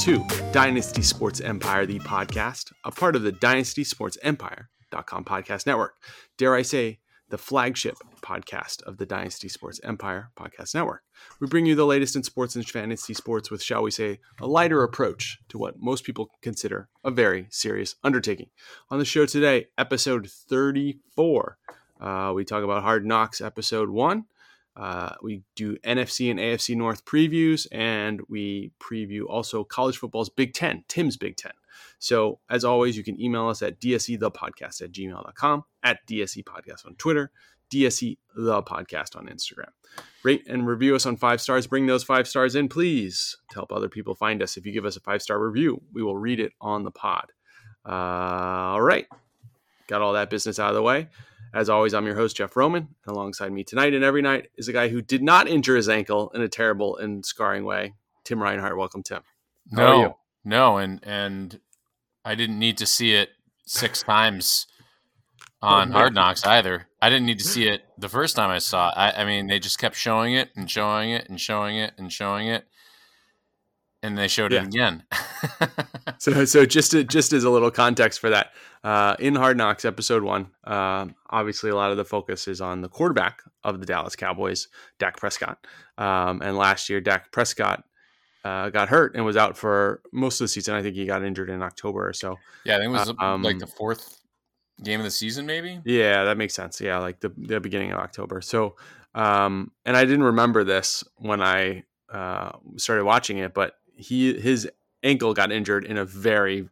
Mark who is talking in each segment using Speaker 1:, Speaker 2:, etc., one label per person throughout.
Speaker 1: to Dynasty Sports Empire, the podcast, a part of the Dynasty Sports Empire.com podcast network. Dare I say, the flagship podcast of the Dynasty Sports Empire podcast network. We bring you the latest in sports and fantasy sports with, shall we say, a lighter approach to what most people consider a very serious undertaking. On the show today, episode 34, uh, we talk about Hard Knocks episode one. Uh, we do NFC and AFC North previews, and we preview also college football's Big Ten, Tim's Big Ten. So, as always, you can email us at dsethepodcast at gmail.com, at DSE Podcast on Twitter, DSE The Podcast on Instagram. Rate and review us on five stars. Bring those five stars in, please, to help other people find us. If you give us a five star review, we will read it on the pod. Uh, all right. Got all that business out of the way. As always, I'm your host, Jeff Roman. And alongside me tonight and every night is a guy who did not injure his ankle in a terrible and scarring way. Tim Reinhart. Welcome, Tim.
Speaker 2: How no, no, and and I didn't need to see it six times on Hard Knocks either. I didn't need to see it the first time I saw it. I, I mean, they just kept showing it and showing it and showing it and showing it, and they showed yeah. it again.
Speaker 1: so, so just to, just as a little context for that, uh, in Hard Knocks episode one, uh, obviously a lot of the focus is on the quarterback of the Dallas Cowboys, Dak Prescott. Um, and last year, Dak Prescott uh, got hurt and was out for most of the season. I think he got injured in October or so.
Speaker 2: Yeah, I think it was um, like the fourth game of the season, maybe.
Speaker 1: Yeah, that makes sense. Yeah, like the the beginning of October. So, um, and I didn't remember this when I uh, started watching it, but he his ankle got injured in a very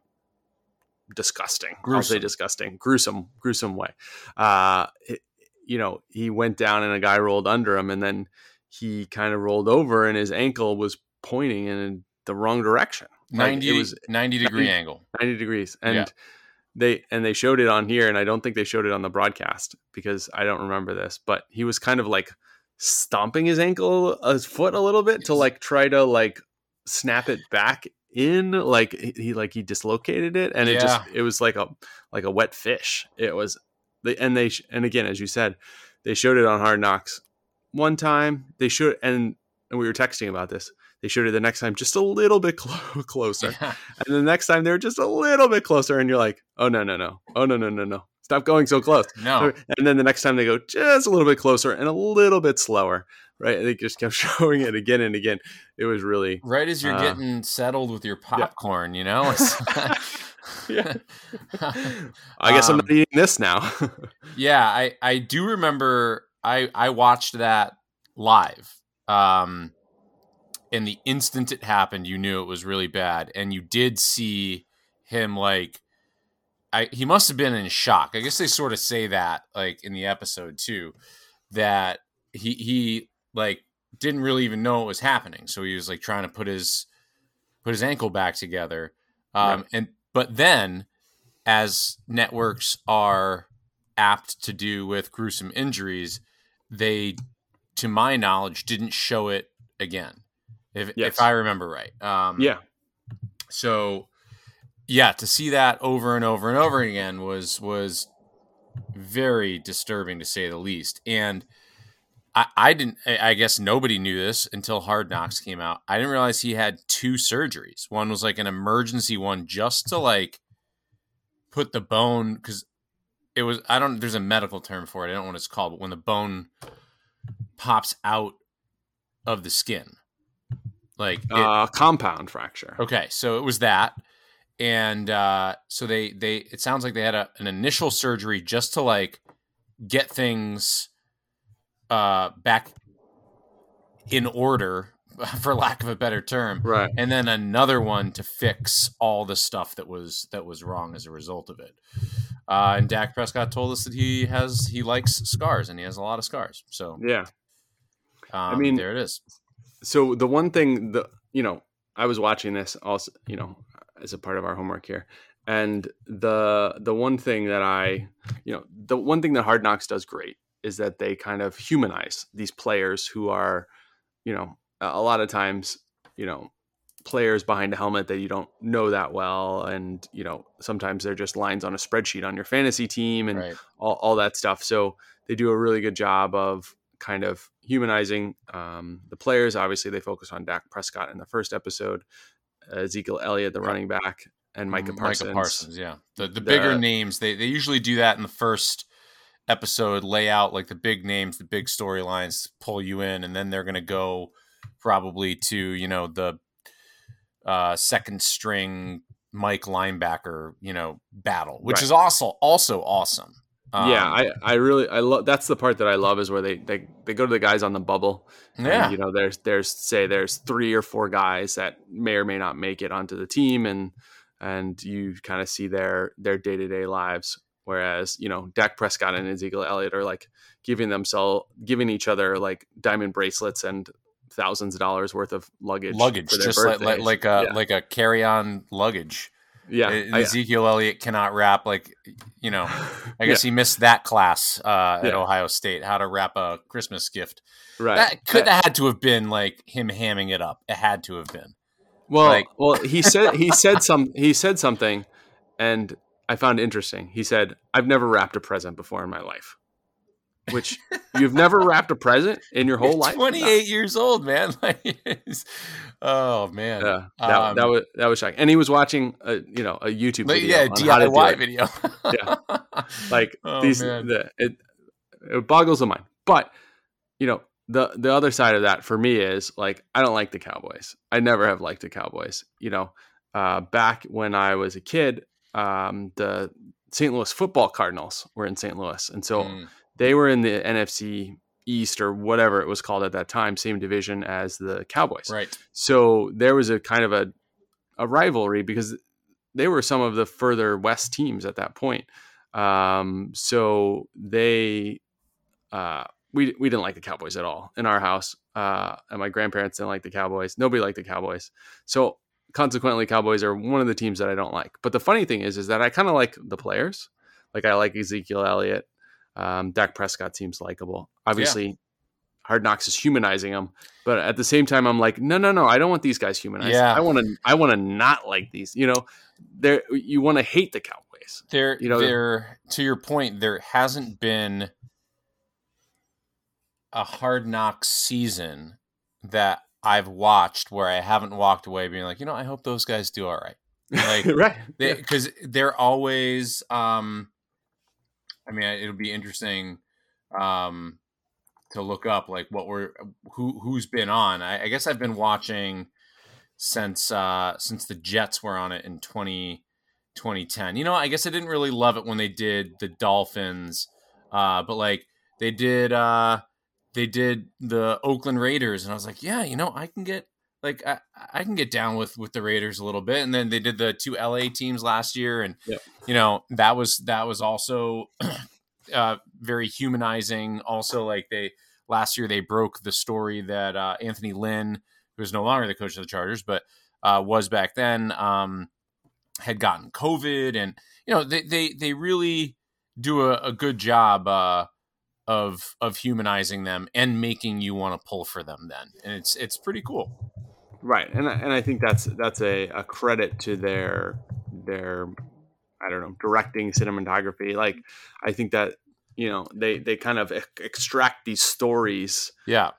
Speaker 1: disgusting. Gruesome. I'll say disgusting, gruesome, gruesome way. Uh, it, you know, he went down and a guy rolled under him, and then he kind of rolled over, and his ankle was pointing in the wrong direction.
Speaker 2: 90 like it was 90 degree 90, angle.
Speaker 1: 90 degrees. And yeah. they and they showed it on here and I don't think they showed it on the broadcast because I don't remember this, but he was kind of like stomping his ankle his foot a little bit to like try to like snap it back in like he like he dislocated it and it yeah. just it was like a like a wet fish. It was they and they and again as you said, they showed it on Hard Knocks one time. They should and and we were texting about this they showed it the next time just a little bit clo- closer. Yeah. And the next time they're just a little bit closer. And you're like, oh, no, no, no. Oh, no, no, no, no. Stop going so close.
Speaker 2: No.
Speaker 1: And then the next time they go just a little bit closer and a little bit slower. Right. They just kept showing it again and again. It was really.
Speaker 2: Right as you're uh, getting settled with your popcorn, yeah. you know?
Speaker 1: yeah. I guess um, I'm not eating this now.
Speaker 2: yeah. I, I do remember I, I watched that live. Um, and the instant it happened, you knew it was really bad, and you did see him like. I, he must have been in shock. I guess they sort of say that like in the episode too, that he he like didn't really even know what was happening. So he was like trying to put his put his ankle back together. Um, right. and but then as networks are apt to do with gruesome injuries, they to my knowledge didn't show it again if yes. if I remember right.
Speaker 1: Um, yeah.
Speaker 2: So, yeah, to see that over and over and over again was was very disturbing to say the least. And I, I didn't. I guess nobody knew this until Hard Knocks came out. I didn't realize he had two surgeries. One was like an emergency one, just to like put the bone because it was. I don't. There's a medical term for it. I don't know what it's called, but when the bone pops out of the skin like
Speaker 1: it, uh, compound fracture.
Speaker 2: Okay, so it was that, and uh, so they they it sounds like they had a, an initial surgery just to like get things uh, back in order, for lack of a better term,
Speaker 1: right?
Speaker 2: And then another one to fix all the stuff that was that was wrong as a result of it. Uh, and Dak Prescott told us that he has he likes scars and he has a lot of scars. So
Speaker 1: yeah,
Speaker 2: um, I mean there it is
Speaker 1: so the one thing the you know I was watching this also you know as a part of our homework here and the the one thing that I you know the one thing that Hard Knocks does great is that they kind of humanize these players who are you know a lot of times you know players behind a helmet that you don't know that well and you know sometimes they're just lines on a spreadsheet on your fantasy team and right. all, all that stuff so they do a really good job of kind of humanizing um, the players. Obviously, they focus on Dak Prescott in the first episode. Ezekiel Elliott, the running back, and Micah Parsons.
Speaker 2: Micah Parsons, yeah. The the bigger
Speaker 1: The-
Speaker 2: names, they they usually do that in the first episode, lay out like the big names, the big storylines, pull you in, and then they're gonna go probably to, you know, the uh second string Mike linebacker, you know, battle, which
Speaker 1: Right.
Speaker 2: is also also awesome.
Speaker 1: yeah,
Speaker 2: Um,
Speaker 1: I, I really I love that's the part that I love is where they they, they go to the guys on the bubble. and,
Speaker 2: yeah.
Speaker 1: you know, there's there's say there's three or four guys that may or may not make it onto the team, and and you kind of see their their day to day lives. Whereas you know Dak Prescott and Ezekiel Elliott are like giving themselves giving each other like diamond bracelets and thousands of dollars worth of luggage
Speaker 2: luggage, just like, like like a
Speaker 1: yeah.
Speaker 2: like a carry on luggage.
Speaker 1: yeah,
Speaker 2: Ezekiel Elliott cannot wrap like you know I guess he missed that class uh, at
Speaker 1: Yeah.
Speaker 2: Ohio State, how to wrap a Christmas gift.
Speaker 1: right.
Speaker 2: That could have had to have been like him hamming it up. It had to have been.
Speaker 1: Well,
Speaker 2: Like-
Speaker 1: well, he said he said some he said something, and I found interesting. He said, "I've never wrapped a present before in my life." Which you've never wrapped a present in your whole
Speaker 2: You're
Speaker 1: life?
Speaker 2: 28 years old, man. Like, oh man.
Speaker 1: Yeah, that,
Speaker 2: Um,
Speaker 1: that was that was shocking. And he was watching a you know a YouTube video.
Speaker 2: yeah,
Speaker 1: on how to do
Speaker 2: DIY video.
Speaker 1: Yeah. Like
Speaker 2: Oh,
Speaker 1: these, the, it it boggles the mind. But you know the the other side of that for me is like I don't like the Cowboys. I never have liked the Cowboys. You know, uh, back when I was a kid, um, the St. Louis Football Cardinals were in St. Louis, and so
Speaker 2: Mm,
Speaker 1: they were in the NFC East or whatever it was called at that time, same division as the Cowboys.
Speaker 2: right.
Speaker 1: So there was a kind of a a rivalry because they were some of the further west teams at that point. Um, so they uh, we we didn't like the Cowboys at all in our house, uh, and my grandparents didn't like the Cowboys. Nobody liked the Cowboys. So consequently, Cowboys are one of the teams that I don't like. But the funny thing is, is that I kind of like the players. Like I like Ezekiel Elliott. Um, Dak Prescott seems likable. Obviously, Hard Knocks is humanizing them, but at the same time, I'm like, no, no, no, I don't want these guys humanized.
Speaker 2: Yeah.
Speaker 1: I want to, I want to not like these. You know, there you want to hate the Cowboys.
Speaker 2: There,
Speaker 1: You know-
Speaker 2: there. To your point, there hasn't been a hard knock season that I've watched where I haven't walked away being like, you know, I hope those guys do all right. Like,
Speaker 1: right?
Speaker 2: Because they're always um i mean it'll be interesting um to look up like what we're who who's been on i, I guess i've been watching since uh since the jets were on it in 20 2010 you know i guess i didn't really love it when they did the dolphins uh but like they did uh they did the oakland raiders and i was like yeah you know i can get like I, I can get down with with the Raiders a little bit, and then they did the two LA teams last year, and
Speaker 1: Yep.
Speaker 2: you know that was that was also uh, very humanizing. Also, like they last year they broke the story that uh, Anthony Lynn, who is no longer the coach of the Chargers, but uh, was back then, um, had gotten COVID, and you know they they they really do a, a good job uh, of of humanizing them and making you want to pull for them. Then, and it's it's pretty cool.
Speaker 1: right and I, and I think that's that's a, a credit to their their I don't know directing cinematography like I think that you know they they kind of ex- extract these stories
Speaker 2: Yeah.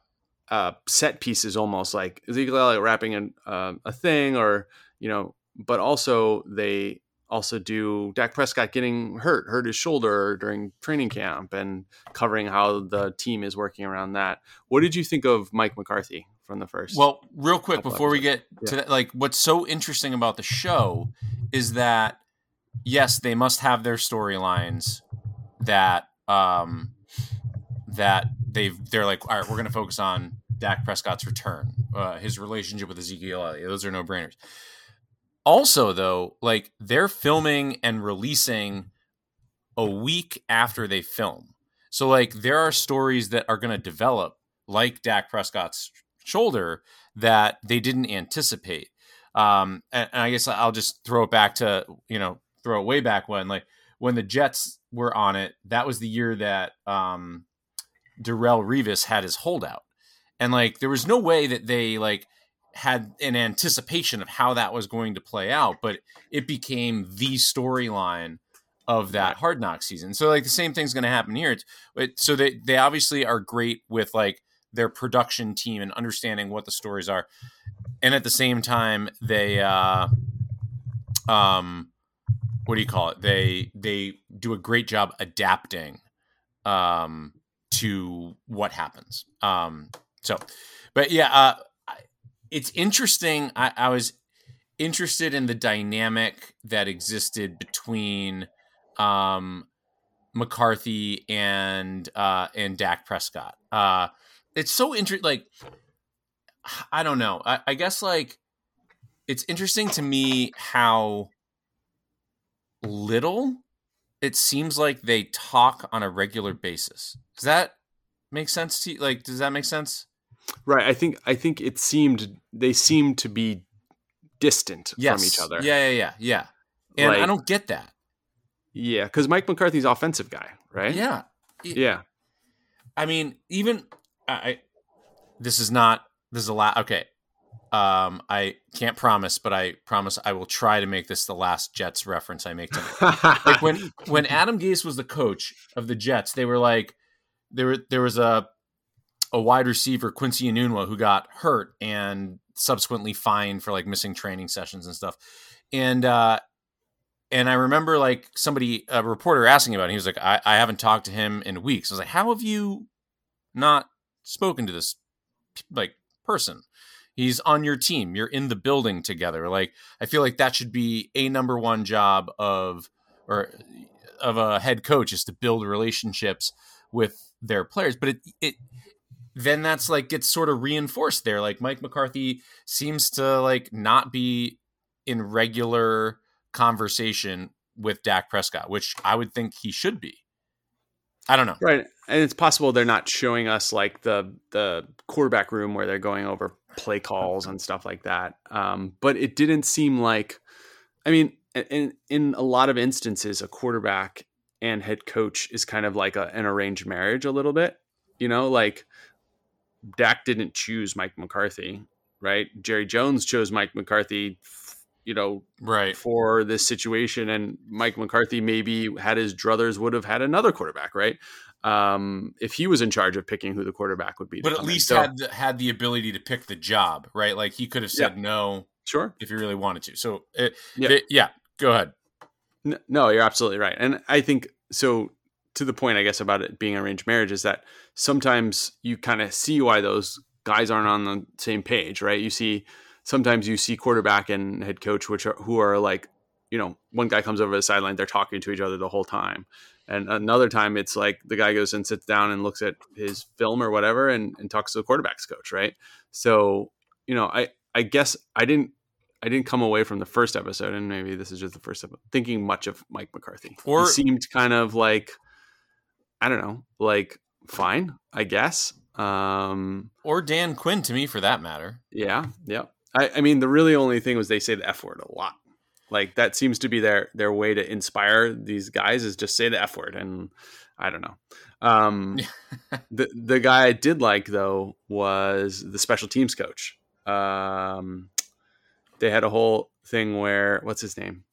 Speaker 1: uh, set pieces almost like Ezekiel Elliott wrapping in uh, a thing or you know but also they also do Dak Prescott getting hurt hurt his shoulder during training camp and covering how the team is working around that what did you think of Mike McCarthy from the first
Speaker 2: Well, real quick before we get
Speaker 1: episodes.
Speaker 2: to that, like what's so interesting about the show is that yes, they must have their storylines that um that they've they're like, all right, we're going to focus on Dak Prescott's return, uh, his relationship with Ezekiel Elliott. Those are no brainers. Also, though, like they're filming and releasing a week after they film. So, like, there are stories that are going to develop, like Dak Prescott's shoulder, that they didn't anticipate. Um, and, and I guess I'll just throw it back to, you know, throw it way back when, like, when the Jets were on it, that was the year that um, Darrelle Revis had his holdout. And, like, there was no way that they, like, had an anticipation of how that was going to play out, but it became the storyline of that hard knock season. So like the same thing's going to happen here. It's, it, so they they obviously are great with like their production team and understanding what the stories are. and at the same time they uh um what do you call it they they do a great job adapting um to what happens um so but yeah uh it's interesting i, I was interested in the dynamic that existed between um mccarthy and uh and dak prescott uh it's so interesting like I don't know. I, I guess like it's interesting to me how little it seems like they talk on a regular basis. Does that make sense to you? Like, does that make sense?
Speaker 1: Right. I think I think it seemed they seemed to be distant
Speaker 2: yes.
Speaker 1: from each other.
Speaker 2: Yeah, yeah, yeah, yeah. And like, I don't get that.
Speaker 1: Yeah, because Mike McCarthy's offensive guy, right?
Speaker 2: Yeah.
Speaker 1: Yeah.
Speaker 2: I mean, even I. This is not this is a lot. Okay. Um, I can't promise, but I promise I will try to make this the last Jets reference I make tonight. like when when Adam Gase was the coach of the Jets, they were like there were there was a a wide receiver Quincy Enunwa, who got hurt and subsequently fined for like missing training sessions and stuff. And uh and I remember like somebody a reporter asking about it. He was like, I, I haven't talked to him in weeks. I was like, How have you not spoken to this like person. He's on your team. You're in the building together. Like I feel like that should be a number one job of or of a head coach is to build relationships with their players. But it it then that's like gets sort of reinforced there. Like Mike McCarthy seems to like not be in regular conversation with Dak Prescott, which I would think he should be. I don't know.
Speaker 1: Right. And it's possible they're not showing us like the the quarterback room where they're going over play calls and stuff like that. Um, but it didn't seem like I mean, in in a lot of instances, a quarterback and head coach is kind of like a, an arranged marriage a little bit. You know, like Dak didn't choose Mike McCarthy, right? Jerry Jones chose Mike McCarthy you know,
Speaker 2: right
Speaker 1: for this situation. And Mike McCarthy maybe had his druthers would have had another quarterback, right? Um, if he was in charge of picking who the quarterback would be,
Speaker 2: but at least so, had the, had the ability to pick the job, right? Like he could have said yeah. no,
Speaker 1: sure,
Speaker 2: if he really wanted to. So, it, yeah, it, yeah, go ahead.
Speaker 1: No, you're absolutely right, and I think so. To the point, I guess, about it being arranged marriage is that sometimes you kind of see why those guys aren't on the same page, right? You see sometimes you see quarterback and head coach, which are who are like, you know, one guy comes over the sideline, they're talking to each other the whole time. And another time it's like the guy goes and sits down and looks at his film or whatever and, and talks to the quarterback's coach, right? So, you know, I, I guess I didn't I didn't come away from the first episode, and maybe this is just the first episode, thinking much of Mike McCarthy. Or he seemed kind of like I don't know, like fine, I guess. Um,
Speaker 2: or Dan Quinn to me, for that matter.
Speaker 1: Yeah, yeah. I, I mean, the really only thing was they say the F word a lot. Like that seems to be their their way to inspire these guys is just say the F word, and I don't know. Um, the the guy I did like though was the special teams coach. Um, they had a whole thing where what's his name?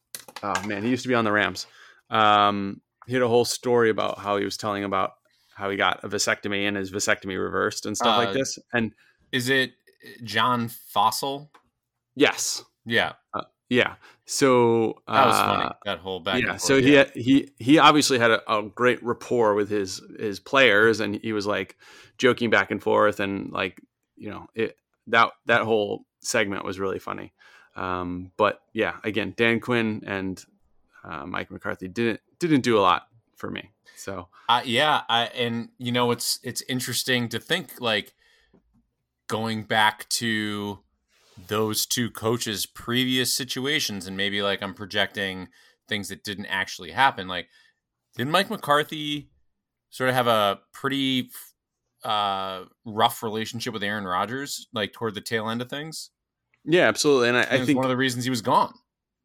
Speaker 1: Oh man, he used to be on the Rams. Um, he had a whole story about how he was telling about how he got a vasectomy and his vasectomy reversed and stuff uh, like this. And
Speaker 2: is it John Fassel?
Speaker 1: Yes.
Speaker 2: Yeah.
Speaker 1: Uh, yeah. So
Speaker 2: that was funny. Uh, that whole back.
Speaker 1: Yeah. So he had, he he obviously had a, a, great rapport with his his players, and he was like joking back and forth, and like you know it that that whole segment was really funny. Um, but yeah, again, Dan Quinn and uh, Mike McCarthy didn't didn't do a lot for me. So
Speaker 2: uh, yeah, I, and you know it's it's interesting to think like going back to those two coaches' previous situations, and maybe like I'm projecting things that didn't actually happen. Like, did Mike McCarthy sort of have a pretty uh, rough relationship with Aaron Rodgers, like toward the tail end of things?
Speaker 1: Yeah, absolutely. And I, I think
Speaker 2: one of the reasons he was gone.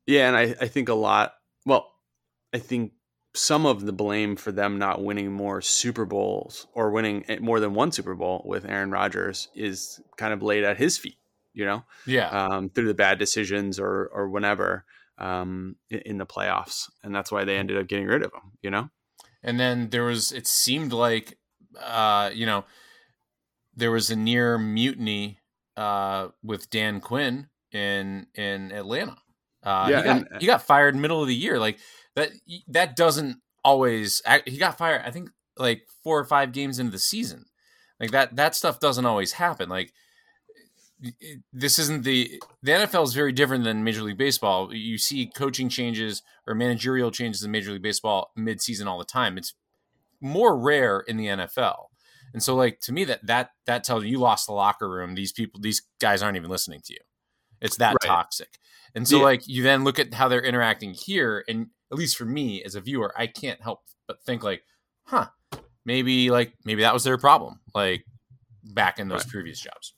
Speaker 1: Yeah, and I, I think a lot. Well, I think some of the blame for them not winning more Super Bowls or winning more than one Super Bowl with Aaron Rodgers is kind of laid at his feet, you know?
Speaker 2: Yeah.
Speaker 1: Um, through the bad decisions or, or whenever um, in, the playoffs. And that's why they ended up getting rid of him, you know?
Speaker 2: And then there was, it seemed like, uh, you know, there was a near mutiny uh, with Dan Quinn in in Atlanta. Uh,
Speaker 1: Yeah,
Speaker 2: he got,
Speaker 1: and- uh
Speaker 2: he got fired middle of the year. Like that that doesn't always. act- He got fired. I think like four or five games into the season. Like that that stuff doesn't always happen. Like this isn't the the NFL is very different than Major League Baseball. You see coaching changes or managerial changes in Major League Baseball mid-season all the time. It's more rare in the NFL. And so like to me that that that tells you you lost the locker room. These people these guys aren't even listening to you. It's that
Speaker 1: Right.
Speaker 2: toxic. And so
Speaker 1: Yeah.
Speaker 2: like you then look at how they're interacting here and at least for me as a viewer, I can't help but think like, huh, maybe like maybe that was their problem like back in those
Speaker 1: Right.
Speaker 2: previous jobs.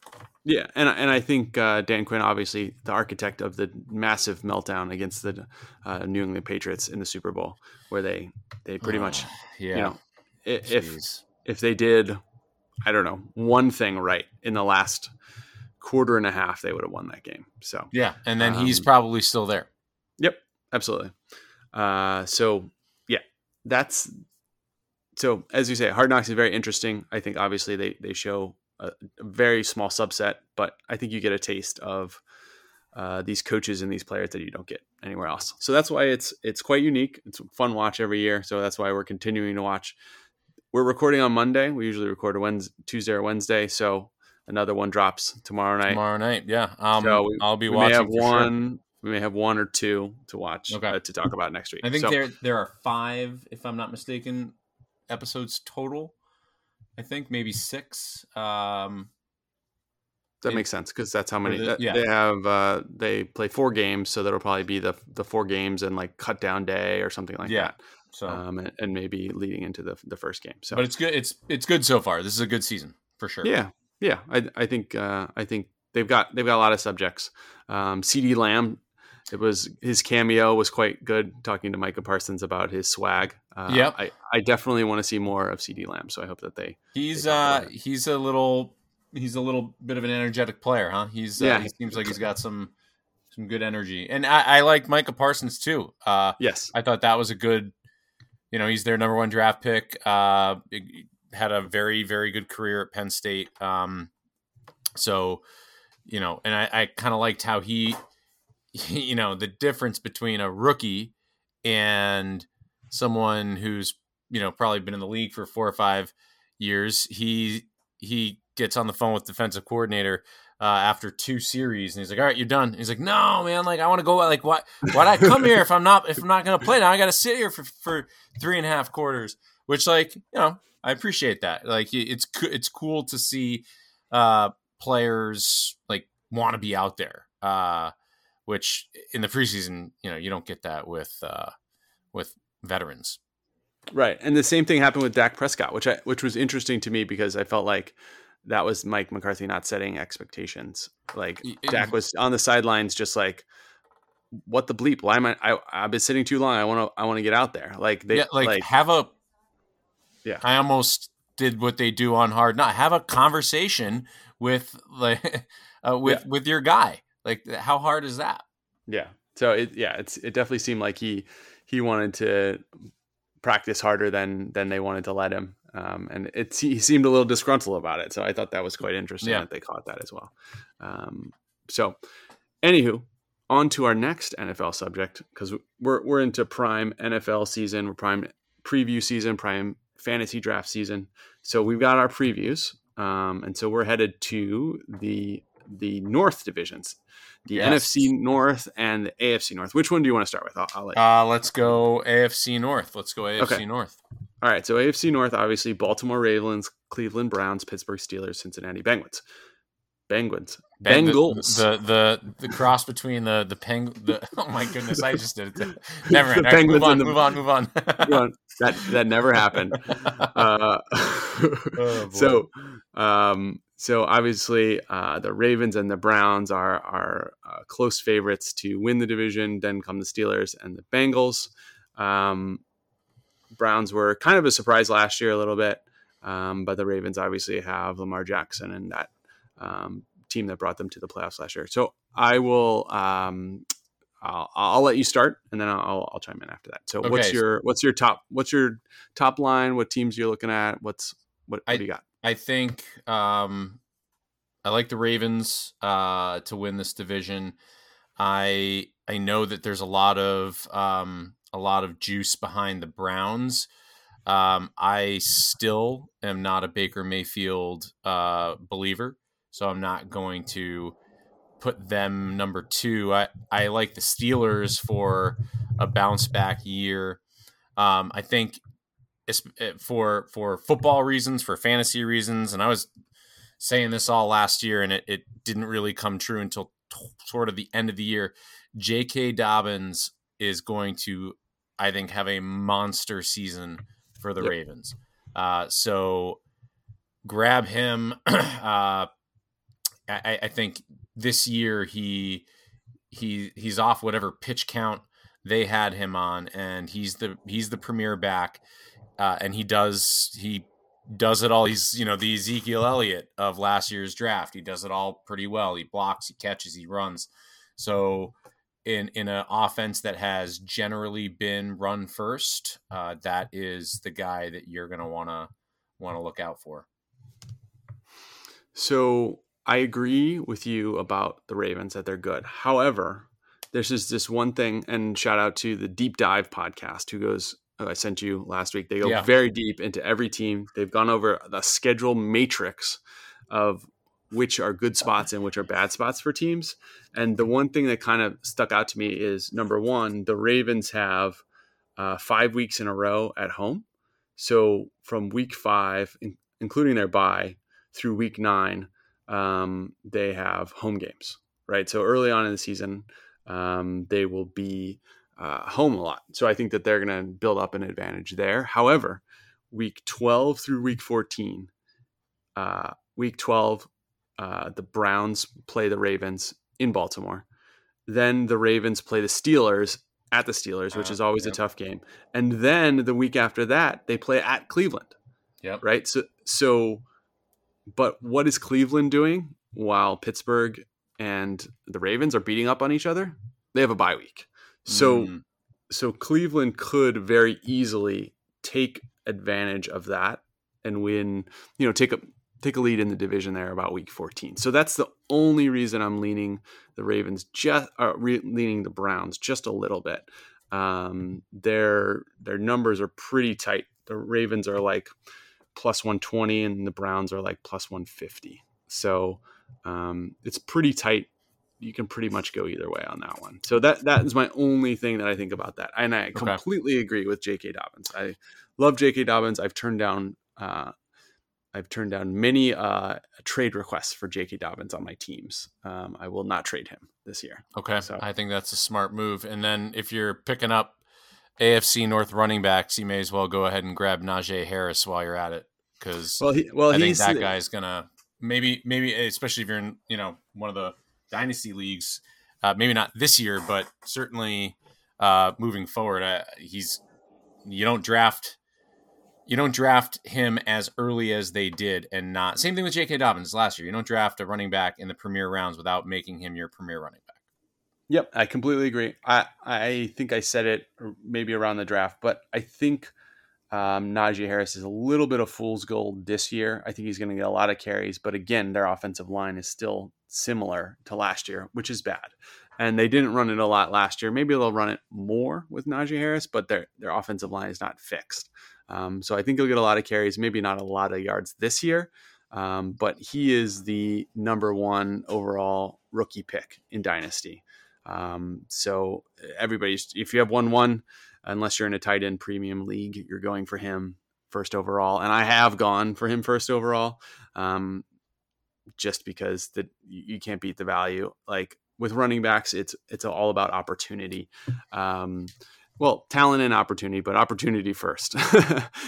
Speaker 1: Yeah, and and I think uh, Dan Quinn, obviously the architect of the massive meltdown against the uh, New England Patriots in the Super Bowl, where they they pretty much
Speaker 2: yeah.
Speaker 1: you know if
Speaker 2: Jeez.
Speaker 1: if they did, I don't know, one thing right in the last quarter and a half, they would have won that game. So
Speaker 2: yeah, and then he's
Speaker 1: um,
Speaker 2: probably still there.
Speaker 1: Yep, absolutely. Uh, so yeah, that's so as you say, Hard Knocks is very interesting. I think obviously they they show a, a very small subset, but I think you get a taste of uh, these coaches and these players that you don't get anywhere else. So that's why it's it's quite unique. It's a fun watch every year. So that's why we're continuing to watch. We're recording on Monday. We usually record a Wednesday, Tuesday or Wednesday. So another one drops tomorrow night.
Speaker 2: Tomorrow night, yeah. Um,
Speaker 1: So we-
Speaker 2: I'll be
Speaker 1: we
Speaker 2: watching.
Speaker 1: may have
Speaker 2: for sure.
Speaker 1: We may have one or two to watch
Speaker 2: Okay.
Speaker 1: uh, to talk about next week.
Speaker 2: I think
Speaker 1: So-
Speaker 2: there there are five, if I'm not mistaken, episodes total. I think maybe six. Um,
Speaker 1: that makes sense because that's how many
Speaker 2: the- yeah.
Speaker 1: they have. Uh, they play four games, so that'll probably be the the four games and like cut down day or something like
Speaker 2: Yeah.
Speaker 1: that.
Speaker 2: so,
Speaker 1: Um, and, and maybe leading into the the first game. So
Speaker 2: but it's good. It's it's good so far. This is a good season for sure.
Speaker 1: yeah, yeah. I I think uh, I think they've got they've got a lot of subjects. Um, CeeDee Lamb. It was his cameo was quite good. Talking to Micah Parsons about his swag. Uh,
Speaker 2: Yep.
Speaker 1: I, I definitely want to see more of CeeDee Lamb. So I hope that they
Speaker 2: He's
Speaker 1: They
Speaker 2: uh he's a little he's a little bit of an energetic player, huh? He's uh,
Speaker 1: Yeah.
Speaker 2: he seems like he's got some some good energy, and I, I like Micah Parsons too. Uh,
Speaker 1: yes
Speaker 2: I thought that was a good, you know, he's their number one draft pick. Uh, had a very very good career at Penn State. Um, so, you know, and I, I kind of liked how he, you know, the difference between a rookie and someone who's you know probably been in the league for four or five years. He he gets on the phone with defensive coordinator uh, after two series, and he's like, "All right, you're done." He's like, "No, man, like I want to go. Like, what? Why'd I come here if I'm not if I'm not gonna play? Now I got to sit here for for three and a half quarters." Which, like, you know, I appreciate that. Like, it's it's cool to see uh, players like want to be out there. Uh, which in the preseason, you know, you don't get that with uh, with veterans.
Speaker 1: Right, and the same thing happened with Dak Prescott, which I, which was interesting to me because I felt like that was Mike McCarthy not setting expectations. Like
Speaker 2: Y-
Speaker 1: Dak was on the sidelines, just like, "What the bleep? Why am I? I I've been sitting too long. I want to I want to get out there." Like they
Speaker 2: yeah, like,
Speaker 1: like,
Speaker 2: have a.
Speaker 1: Yeah.
Speaker 2: I almost did what they do on Hard Not have a conversation with like uh, with with your guy. Like, how hard is that?
Speaker 1: yeah. So it yeah, it's it definitely seemed like he he wanted to practice harder than than they wanted to let him. Um, and it he seemed a little disgruntled about it. So I thought that was quite interesting
Speaker 2: Yeah.
Speaker 1: that they caught that as well. Um, so, anywho, on to our next NFL subject because we're we're into prime NFL season, we're prime preview season, prime fantasy draft season. So we've got our previews, um, and so we're headed to the the North divisions, the
Speaker 2: Yes.
Speaker 1: NFC North and the AFC North. Which one do you want to start with? I'll, I'll let.
Speaker 2: Uh, let's go AFC North. Let's go AFC
Speaker 1: Okay.
Speaker 2: North.
Speaker 1: All right, so AFC North, obviously Baltimore Ravens, Cleveland Browns, Pittsburgh Steelers, Cincinnati Bengals. Penguins.
Speaker 2: Ben- the-
Speaker 1: Bengals.
Speaker 2: The, the the cross between the the peng the oh my goodness I just did it. Never
Speaker 1: The
Speaker 2: mind. Right, move on,
Speaker 1: the-
Speaker 2: move on, move on,
Speaker 1: Come on, that that never happened. Uh,
Speaker 2: Oh,
Speaker 1: so, um, so obviously, uh, the Ravens and the Browns are are uh, close favorites to win the division. Then come the Steelers and the Bengals. Um, Browns were kind of a surprise last year, a little bit, um, but the Ravens obviously have Lamar Jackson and that um, team that brought them to the playoffs last year. So I will. Um, I'll, I'll let you start, and then I'll, I'll chime in after that. So, what's your what's your top what's your top line? What teams you're looking at? What's what, what
Speaker 2: I-
Speaker 1: do you got?
Speaker 2: I think um, I like the Ravens uh, to win this division. I I know that there's a lot of um, a lot of juice behind the Browns. Um, I still am not a Baker Mayfield uh, believer, so I'm not going to put them number two. I, I like the Steelers for a bounce back year. Um, I think for for football reasons, for fantasy reasons, and I was saying this all last year, and it, it didn't really come true until t- sort of the end of the year. J.K. Dobbins is going to, I think, have a monster season for the yep. Ravens. Uh, so grab him. uh, I, I, think this year he he he's off whatever pitch count they had him on, and he's the he's the premier back, uh, and he does he does it all. He's you know the Ezekiel Elliott of last year's draft. He does it all pretty well. He blocks, he catches, he runs. So in in an offense that has generally been run first, uh, that is the guy that you're going to want to want to look out for.
Speaker 1: So I agree with you about the Ravens that they're good. However, there's just this one thing, and shout out to the Deep Dive podcast who goes I sent you last week. They go yeah. very deep into every team. They've gone over the schedule matrix of which are good spots and which are bad spots for teams. And the one thing that kind of stuck out to me is number one, the Ravens have uh, five weeks in a row at home. So from week five, in, including their bye, through week nine, um, they have home games, right? So early on in the season, um, they will be uh, home a lot. So I think that they're going to build up an advantage there. However, week 12 through week 14, uh, week 12, uh, the Browns play the Ravens in Baltimore. Then the Ravens play the Steelers at the Steelers, which uh, is always yep. a tough game. And then the week after that, they play at Cleveland.
Speaker 2: Yep.
Speaker 1: Right. So, so, but what is Cleveland doing while Pittsburgh and the Ravens are beating up on each other? They have a bye week. So mm. so Cleveland could very easily take advantage of that and win, you know, take a take a lead in the division there about week 14. So that's the only reason I'm leaning the Ravens just uh, re- leaning the Browns just a little bit. Um, their their numbers are pretty tight. The Ravens are like plus 120 and the Browns are like plus 150. So um, it's pretty tight you can pretty much go either way on that one. So that that is my only thing that I think about that. And I completely agree with J.K. Dobbins. I love J.K. Dobbins. I've turned down uh, I've turned down many uh, trade requests for J.K. Dobbins on my teams. Um, I will not trade him this year.
Speaker 2: Okay, so I think that's a smart move. And then if you're picking up AFC North running backs, you may as well go ahead and grab Najee Harris while you're at it because well, he, well, I think that guy's gonna maybe maybe especially if you're in you know one of the dynasty leagues. Uh, maybe not this year, but certainly uh, moving forward. Uh, he's you don't draft you don't draft him as early as they did, and not same thing with J.K. Dobbins last year. You don't draft a running back in the premier rounds without making him your premier running back.
Speaker 1: Yep, I completely agree. I I think I said it maybe around the draft, but I think um, Najee Harris is a little bit of fool's gold this year. I think he's going to get a lot of carries, but again, their offensive line is still similar to last year, which is bad. And they didn't run it a lot last year. Maybe they'll run it more with Najee Harris, but their their offensive line is not fixed. Um, so I think he'll get a lot of carries, maybe not a lot of yards this year. Um, but he is the number one overall rookie pick in Dynasty. Um, so everybody's if you have one one unless you're in a tight end premium league, you're going for him first overall. And I have gone for him first overall, um, just because that you can't beat the value. Like with running backs, it's it's all about opportunity. Um, well, talent and opportunity, but opportunity first.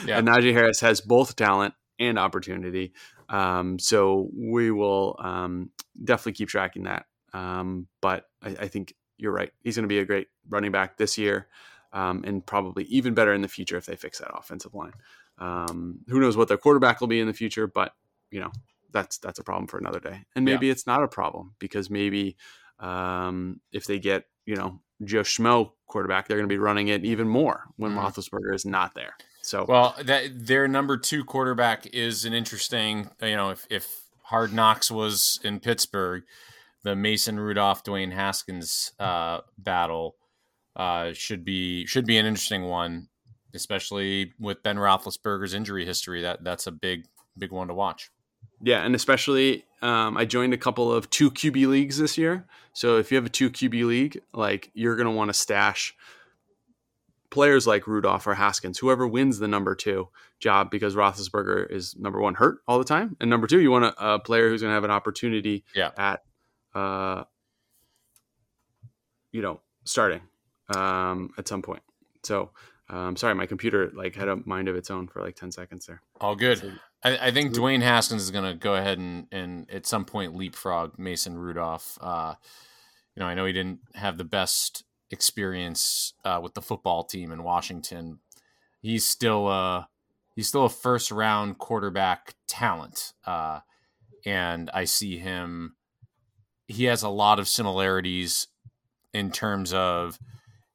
Speaker 1: yeah. And Najee Harris has both talent and opportunity. Um, so we will um, definitely keep tracking that. Um, but I, I, think you're right. He's going to be a great running back this year um, and probably even better in the future if they fix that offensive line. Um, who knows what their quarterback will be in the future, but you know that's that's a problem for another day. And maybe yeah. it's not a problem because maybe um, if they get you know Joe Schmo quarterback, they're going to be running it even more when mm. Roethlisberger is not there. So
Speaker 2: well, that their number two quarterback is an interesting. You know, if if Hard Knocks was in Pittsburgh, the Mason Rudolph Dwayne Haskins uh, battle uh, should be should be an interesting one, especially with Ben Roethlisberger's injury history. That that's a big big one to watch.
Speaker 1: Yeah, and especially um, I joined a couple of two QB leagues this year. So if you have a two QB league, like you're going to want to stash players like Rudolph or Haskins, whoever wins the number two job, because Roethlisberger is number one hurt all the time, and number two, you want a, a player who's going to have an opportunity
Speaker 2: yeah.
Speaker 1: at, uh, you know, starting um, at some point. So um, I'm sorry, my computer like had a mind of its own for like ten seconds there.
Speaker 2: All good. So, I, I, think Dwayne Haskins is going to go ahead and, and at some point leapfrog Mason Rudolph. Uh, you know, I know he didn't have the best experience uh, with the football team in Washington. He's still a he's still a first round quarterback talent, uh, and I see him. He has a lot of similarities in terms of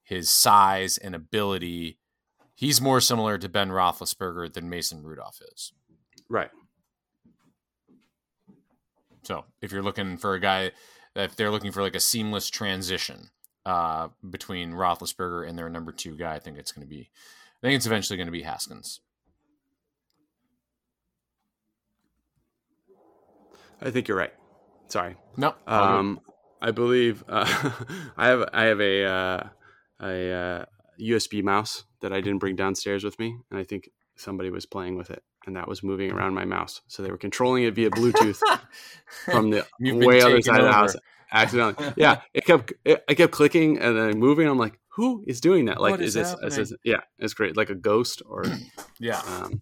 Speaker 2: his size and ability. He's more similar to Ben Roethlisberger than Mason Rudolph is.
Speaker 1: Right.
Speaker 2: So if you're looking for a guy, if they're looking for like a seamless transition uh, between Roethlisberger and their number two guy, I think it's going to be, I think it's eventually going to be Haskins.
Speaker 1: I think you're right. Sorry.
Speaker 2: No.
Speaker 1: Um, I believe uh, I have I have a uh, a uh, USB mouse that I didn't bring downstairs with me, and I think somebody was playing with it, and that was moving around my mouse. So they were controlling it via Bluetooth from the way other side over. of the house. Accidentally, yeah. It kept it, I kept clicking and then moving. I'm like, who is doing that? Like, is, is, this, is, this? Yeah, it's great. Like a ghost or
Speaker 2: yeah.
Speaker 1: Um,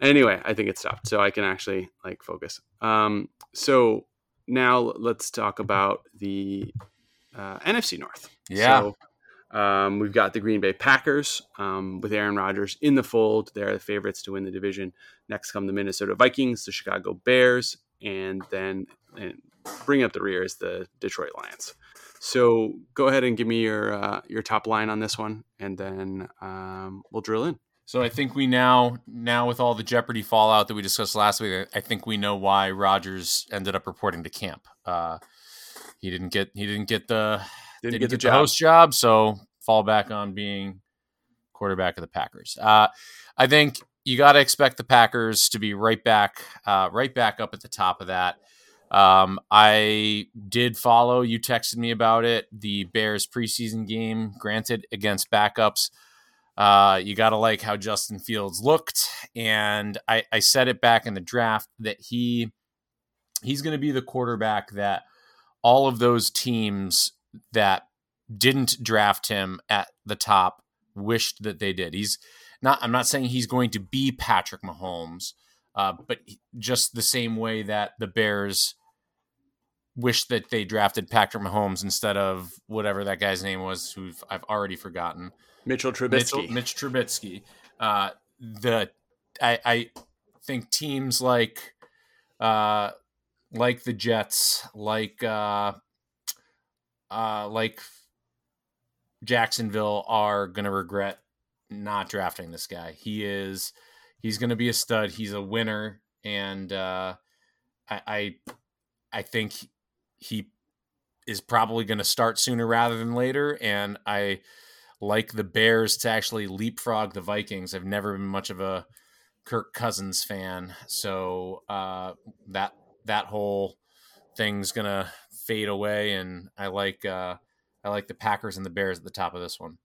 Speaker 1: anyway, I think it stopped, so I can actually like focus. Um, so now let's talk about the uh, NFC North.
Speaker 2: Yeah.
Speaker 1: So, um, we've got the Green Bay Packers um, with Aaron Rodgers in the fold. They're the favorites to win the division. Next come the Minnesota Vikings, the Chicago Bears, and then and bring up the rear is the Detroit Lions. So go ahead and give me your uh, your top line on this one, and then um, we'll drill in.
Speaker 2: So I think we now now with all the Jeopardy fallout that we discussed last week, I think we know why Rodgers ended up reporting to camp. Uh, he didn't get he didn't get the didn't, didn't get, get, the, the host job, so fall back on being quarterback of the Packers. Uh, I think you got to expect the Packers to be right back, uh, right back up at the top of that. Um, I did follow. You texted me about it. The Bears preseason game, granted against backups. Uh, you got to like how Justin Fields looked, and I, I said it back in the draft that he he's going to be the quarterback that all of those teams that didn't draft him at the top wished that they did. He's not. I'm not saying he's going to be Patrick Mahomes, uh, but just the same way that the Bears wish that they drafted Patrick Mahomes instead of whatever that guy's name was, who I've already forgotten.
Speaker 1: Mitchell Trubisky.
Speaker 2: Mitchell, Mitch Trubisky. Uh, the I, I think teams like uh, like the Jets, like uh, uh, like Jacksonville are going to regret not drafting this guy. He is he's going to be a stud. He's a winner, and uh, I, I I think he is probably going to start sooner rather than later. And I like the Bears to actually leapfrog the Vikings. I've never been much of a Kirk Cousins fan, so uh, that that whole thing's gonna fade away. And I like uh, I like the Packers and the Bears at the top of this one.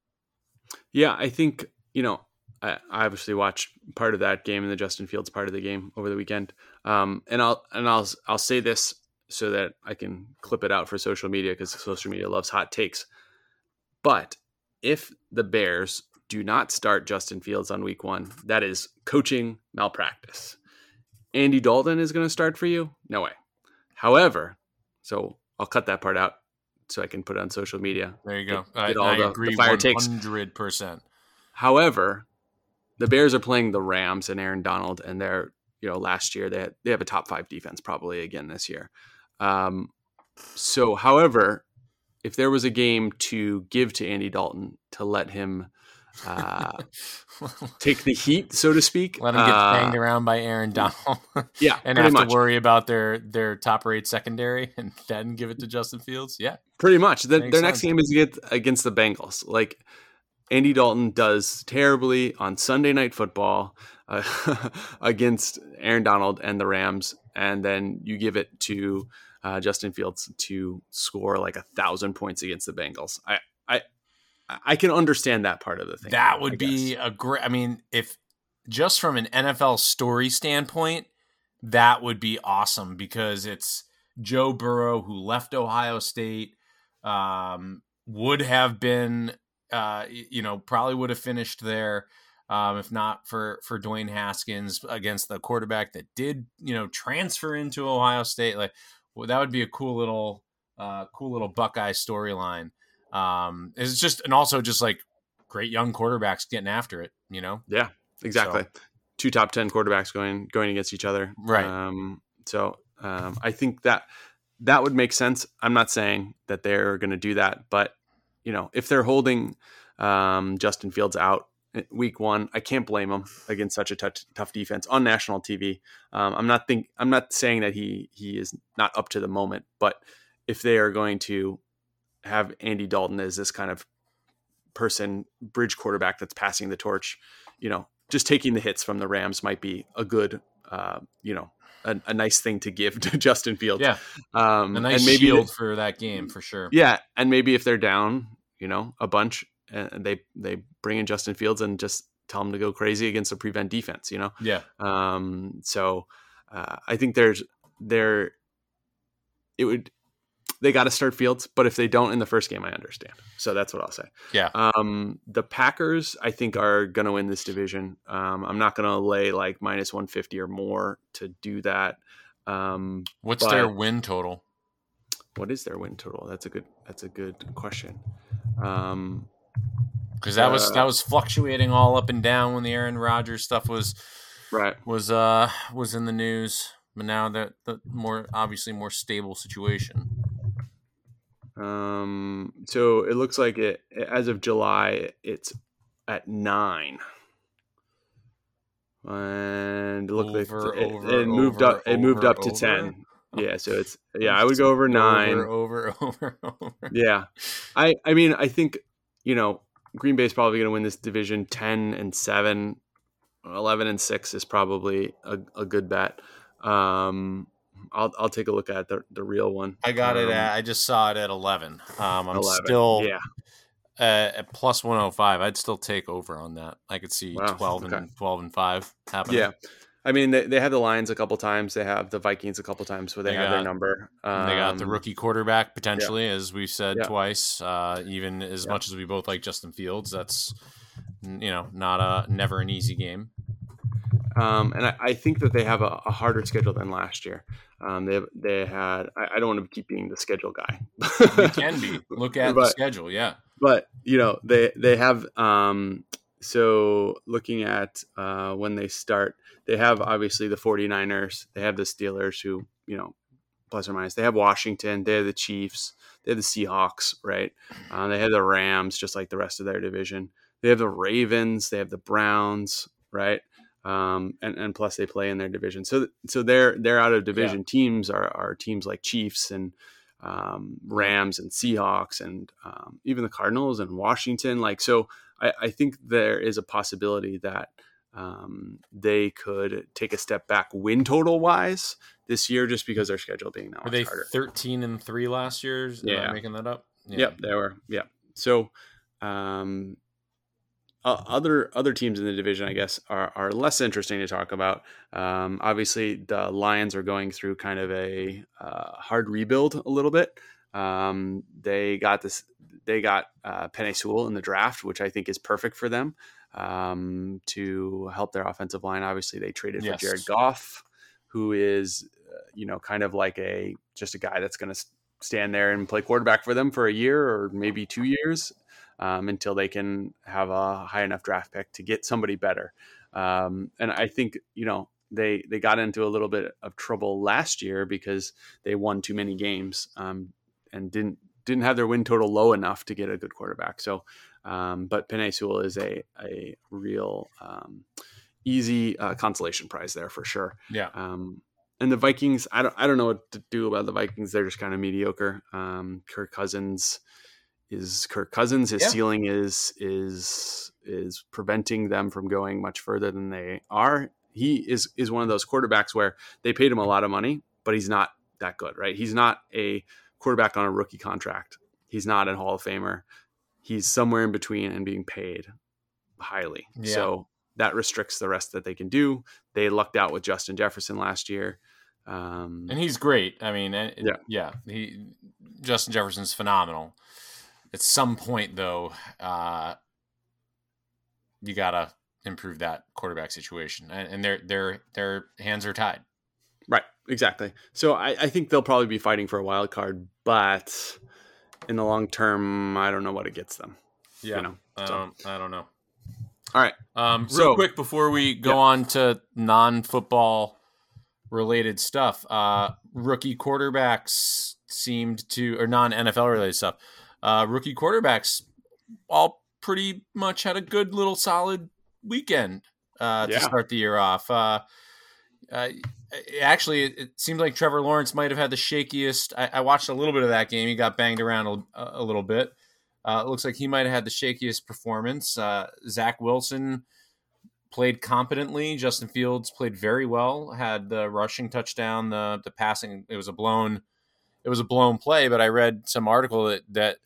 Speaker 1: Yeah, I think you know I obviously watched part of that game and the Justin Fields part of the game over the weekend. Um, and I'll and I'll I'll say this so that I can clip it out for social media because social media loves hot takes. But if the Bears do not start Justin Fields on week one, that is coaching malpractice. Andy Dalton is going to start for you? No way. However, so I'll cut that part out so I can put it on social media.
Speaker 2: There you go. Get, get all I the, agree the fire 100%. takes.
Speaker 1: However, the Bears are playing the Rams and Aaron Donald, and they're you know last year they had, they have a top five defense probably again this year. Um, so, however, if there was a game to give to Andy Dalton to let him uh, take the heat, so to speak.
Speaker 2: Let them get
Speaker 1: Uh,
Speaker 2: banged around by Aaron Donald
Speaker 1: Yeah,
Speaker 2: and have
Speaker 1: much.
Speaker 2: to worry about their their top rate secondary and then give it to Justin Fields. Yeah,
Speaker 1: Pretty much. The, their next game is against, against the Bengals. Like Andy Dalton does terribly on Sunday Night Football uh, against Aaron Donald and the Rams, and then you give it to uh, Justin Fields to score like a thousand points against the Bengals. I, I, I can understand that part of the thing.
Speaker 2: that would be a great. I mean, if just from an NFL story standpoint, that would be awesome because it's Joe Burrow who left Ohio State, um, would have been, uh, you know, probably would have finished there. Um, if not for for Dwayne Haskins against the quarterback that did, you know, transfer into Ohio State, like well, that would be a cool little, uh, cool little Buckeye storyline. Um, it's just and also just like great young quarterbacks getting after it, you know?
Speaker 1: Yeah, exactly. Two top ten quarterbacks going going against each other.
Speaker 2: Right.
Speaker 1: Um, so um, I think that that would make sense. I'm not saying that they're going to do that, but you know, if they're holding um, Justin Fields out week one, I can't blame them against such a tough, tough defense on national TV. Um, I'm not think I'm not saying that he he is not up to the moment, but if they are going to have Andy Dalton as this kind of person, bridge quarterback that's passing the torch, you know, just taking the hits from the Rams might be a good, uh, you know, a, a nice thing to give to Justin Fields.
Speaker 2: Yeah,
Speaker 1: um,
Speaker 2: a nice
Speaker 1: and maybe
Speaker 2: shield for that game for sure.
Speaker 1: yeah, and maybe if they're down, you know, a bunch, and they they bring in Justin Fields and just tell him to go crazy against a prevent defense, you know.
Speaker 2: Yeah,
Speaker 1: Um, so uh, I think there's there it would they got to start Fields, but if they don't in the first game, I understand. So that's what I'll say.
Speaker 2: yeah.
Speaker 1: Um, the Packers, I think, are going to win this division. Um, I'm not going to lay like minus 150 or more to do that. Um,
Speaker 2: What's their win total?
Speaker 1: what is their win total? That's a good. That's a good question. Um,
Speaker 2: Because that was
Speaker 1: Uh,
Speaker 2: that was fluctuating all up and down when the Aaron Rodgers stuff was
Speaker 1: right.
Speaker 2: was uh was in the news. But now that the more obviously more stable situation.
Speaker 1: Um, so it looks like it as of July, it's at nine. And look, they-
Speaker 2: Over,
Speaker 1: it,
Speaker 2: over,
Speaker 1: it moved
Speaker 2: over,
Speaker 1: up. It moved up to
Speaker 2: over.
Speaker 1: ten. Yeah, so it's yeah. I would go over nine.
Speaker 2: Over, over, over.
Speaker 1: Yeah, I I mean I think you know Green Bay's probably going to win this division ten and seven. 11 and 6 is probably a, a good bet. Um, I'll, I'll take a look at the, the real one.
Speaker 2: I got it
Speaker 1: Um,
Speaker 2: at. I just saw it at eleven. Um, I'm
Speaker 1: 11.
Speaker 2: still
Speaker 1: yeah.
Speaker 2: uh, at plus one hundred five. I'd still take over on that. I could see
Speaker 1: Wow,
Speaker 2: twelve
Speaker 1: okay.
Speaker 2: and twelve and five happening.
Speaker 1: Yeah. I mean, they, they have the Lions a couple times. They have the Vikings a couple times where they,
Speaker 2: They
Speaker 1: have their number.
Speaker 2: And they got the
Speaker 1: Um,
Speaker 2: rookie quarterback potentially, as we've said
Speaker 1: Yeah.
Speaker 2: twice. Uh, even as
Speaker 1: Yeah.
Speaker 2: much as we both like Justin Fields, that's you know not a never an easy game.
Speaker 1: Um, and I, I think that they have a, a harder schedule than last year. Um, they they had. I, I don't want to keep being the schedule guy.
Speaker 2: You can be. Look at the schedule. Yeah.
Speaker 1: but you know they they have um so looking at uh when they start they have obviously the 49ers they have the steelers who you know plus or minus they have washington they have the chiefs they have the seahawks right uh, they have the rams just like the rest of their division they have the ravens they have the browns right um, and, and plus they play in their division so so they're they're out of division teams are, are teams like chiefs and um, Rams and Seahawks and um, even the Cardinals and Washington. Like, so I, I think there is a possibility that um, they could take a step back win total wise this year just because their schedule being that
Speaker 2: Were they
Speaker 1: harder.
Speaker 2: thirteen and three last year? Am I
Speaker 1: Yeah.
Speaker 2: making that up. Yeah.
Speaker 1: Yep, they were. Yep. So, um, uh, other other teams in the division, I guess, are, are less interesting to talk about. Um, obviously, the Lions are going through kind of a uh, hard rebuild a little bit. Um, they got this. They got uh, Penei Sewell in the draft, which I think is perfect for them um, to help their offensive line. Obviously, they traded
Speaker 2: Yes.
Speaker 1: for Jared Goff, who is, uh, you know, kind of like a just a guy that's going to stand there and play quarterback for them for a year or maybe two years um, until they can have a high enough draft pick to get somebody better. Um, and I think you know they they got into a little bit of trouble last year because they won too many games um, and didn't didn't have their win total low enough to get a good quarterback. So, um, but Penei Sewell is a a real um, easy uh, consolation prize there for sure.
Speaker 2: Yeah.
Speaker 1: Um, and the Vikings, I don't I don't know what to do about the Vikings. They're just kind of mediocre. Um, Kirk Cousins is Kirk Cousins. His
Speaker 2: Yeah.
Speaker 1: ceiling is is is preventing them from going much further than they are. He is is one of those quarterbacks where they paid him a lot of money, but he's not that good, right? He's not a quarterback on a rookie contract. He's not a Hall of Famer. He's somewhere in between and being paid highly.
Speaker 2: Yeah.
Speaker 1: So that restricts the rest that they can do. They lucked out with Justin Jefferson last year. Um,
Speaker 2: and he's great. I mean,
Speaker 1: Yeah.
Speaker 2: yeah. He Justin Jefferson's phenomenal. At some point, though, uh, you gotta improve that quarterback situation, and, and their their their hands are tied.
Speaker 1: Right, exactly. So I, I think they'll probably be fighting for a wild card, but in the long term, I don't know what it gets them.
Speaker 2: Yeah,
Speaker 1: know,
Speaker 2: I don't, I don't know.
Speaker 1: All right.
Speaker 2: Um, real
Speaker 1: So-
Speaker 2: quick before we go
Speaker 1: Yeah.
Speaker 2: on to non-football related stuff, uh, rookie quarterbacks seemed to, or non-NFL related stuff, uh, rookie quarterbacks all pretty much had a good little solid weekend uh, to
Speaker 1: Yeah.
Speaker 2: start the year off. Uh, uh, actually, it, it seemed like Trevor Lawrence might have had the shakiest. I, I watched a little bit of that game. He got banged around a, a little bit. Uh, it looks like he might have had the shakiest performance. Uh, Zach Wilson played competently. Justin Fields played very well. Had the rushing touchdown. The the passing. It was a blown. It was a blown play. But I read some article that that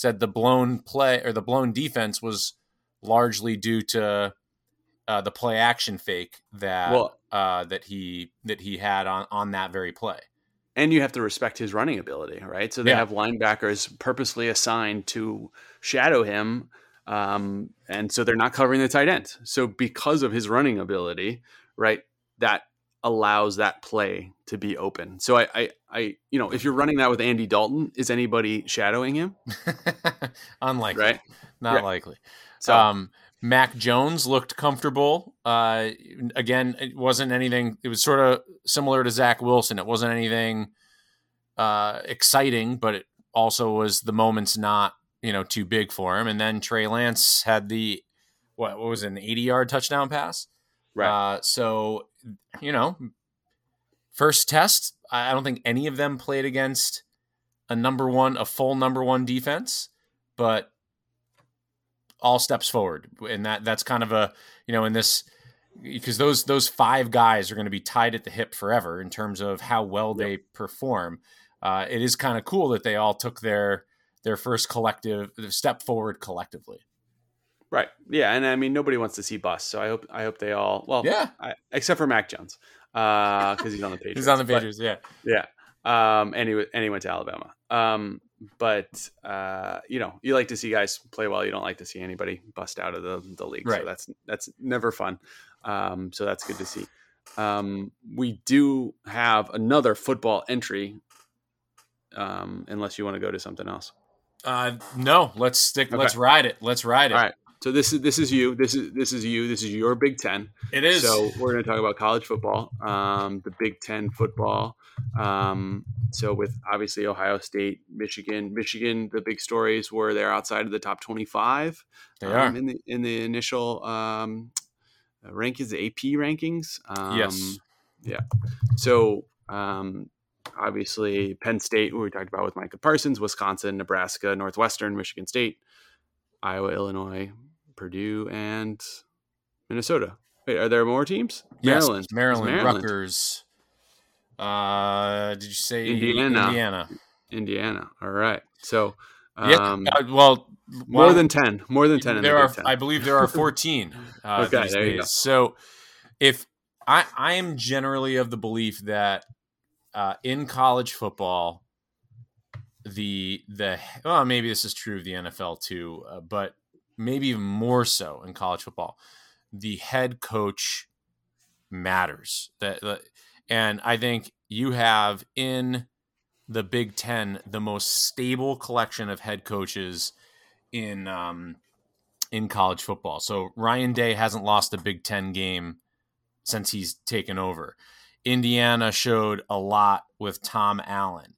Speaker 2: said the blown play or the blown defense was largely due to uh, the play action fake that
Speaker 1: Well-
Speaker 2: uh, that he that he had on on that very play.
Speaker 1: And you have to respect his running ability, right? So they
Speaker 2: Yeah.
Speaker 1: have linebackers purposely assigned to shadow him. Um, and so they're not covering the tight end. So because of his running ability, right, that allows that play to be open. So I, I, I you know, if you're running that with Andy Dalton, is anybody shadowing him?
Speaker 2: Unlikely,
Speaker 1: Right.
Speaker 2: Not
Speaker 1: Right.
Speaker 2: likely.
Speaker 1: So
Speaker 2: um, Mac Jones looked comfortable. Uh, again, it wasn't anything. It was sort of similar to Zach Wilson. It wasn't anything uh, exciting, but it also was the moments not you know too big for him. And then Trey Lance had the what, what was it, an eighty yard touchdown pass.
Speaker 1: right.
Speaker 2: Uh, so you know, first test. I don't think any of them played against a number one, a full number one defense, but all steps forward, and that that's kind of a you know in this because those those five guys are going to be tied at the hip forever in terms of how well they perform. Uh, it is kind of cool that they all took their their first collective step forward collectively.
Speaker 1: Right. Yeah, and I mean nobody wants to see bust, so I hope I hope they all well,
Speaker 2: Yeah.
Speaker 1: I, except for Mac Jones, because he's on the Patriots.
Speaker 2: He's on the
Speaker 1: But-
Speaker 2: Patriots, yeah.
Speaker 1: yeah. Um, and he and he went to Alabama. Um, but uh, you know, you like to see guys play well. You don't like to see anybody bust out of the the league.
Speaker 2: Right.
Speaker 1: So that's that's never fun. Um, so that's good to see. Um, we do have another football entry. Um, unless you want to go to something else.
Speaker 2: Uh, no, let's stick.
Speaker 1: Okay.
Speaker 2: Let's ride it. Let's ride it.
Speaker 1: All right. So this is this is you. This is this is you. This is your Big Ten.
Speaker 2: It is.
Speaker 1: So we're going to talk about college football, um, the Big Ten football. Um, so with obviously Ohio State, Michigan, Michigan, the big stories were they're outside of the top twenty-five.
Speaker 2: they
Speaker 1: um,
Speaker 2: are.
Speaker 1: in the in the initial um, rankings, the AP rankings. Um,
Speaker 2: Yes.
Speaker 1: Yeah. So um, obviously Penn State, who we talked about with Micah Parsons, Wisconsin, Nebraska, Northwestern, Michigan State, Iowa, Illinois, Purdue, and Minnesota. Wait, are there more teams?
Speaker 2: Yes,
Speaker 1: Maryland,
Speaker 2: Maryland,
Speaker 1: Maryland.
Speaker 2: Rutgers. Uh, did you say
Speaker 1: Indiana.
Speaker 2: Indiana.
Speaker 1: Indiana. All right. So
Speaker 2: Yeah.
Speaker 1: um,
Speaker 2: uh, well,
Speaker 1: more
Speaker 2: well,
Speaker 1: than ten. More than ten. In
Speaker 2: there
Speaker 1: the
Speaker 2: are.
Speaker 1: Big Ten.
Speaker 2: I believe there are fourteen. Uh,
Speaker 1: Okay, there you go.
Speaker 2: So, if I I am generally of the belief that uh, in college football, the the well maybe this is true of the NFL too, uh, but maybe even more so in college football, the head coach matters. That and I think you have in the Big Ten the most stable collection of head coaches in um, in college football. So Ryan Day hasn't lost a Big Ten game since he's taken over. Indiana showed a lot with Tom Allen.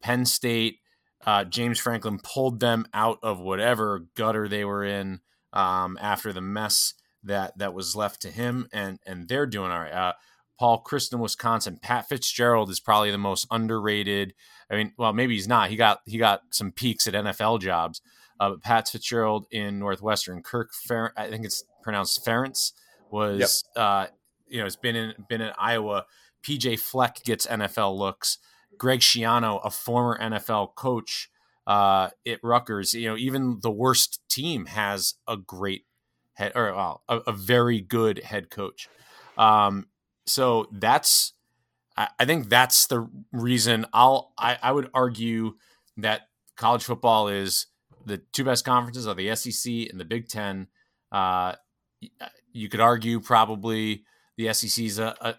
Speaker 2: Penn State uh, James Franklin pulled them out of whatever gutter they were in um, after the mess that that was left to him, and and they're doing all right. Uh, Paul Chryst, Wisconsin. Pat Fitzgerald is probably the most underrated. I mean, well, maybe he's not. He got he got some peeks at NFL jobs. Uh, but Pat Fitzgerald in Northwestern. Kirk, Fer- I think it's pronounced Ferentz, was yep. uh, you know has been in been in Iowa. PJ Fleck gets NFL looks. Greg Schiano, a former NFL coach uh, at Rutgers, you know, even the worst team has a great head or well, a, a very good head coach. Um, so that's I, I think that's the reason I'll I, I would argue that college football is the two best conferences are the SEC and the Big Ten. Uh, you could argue probably the SEC is a,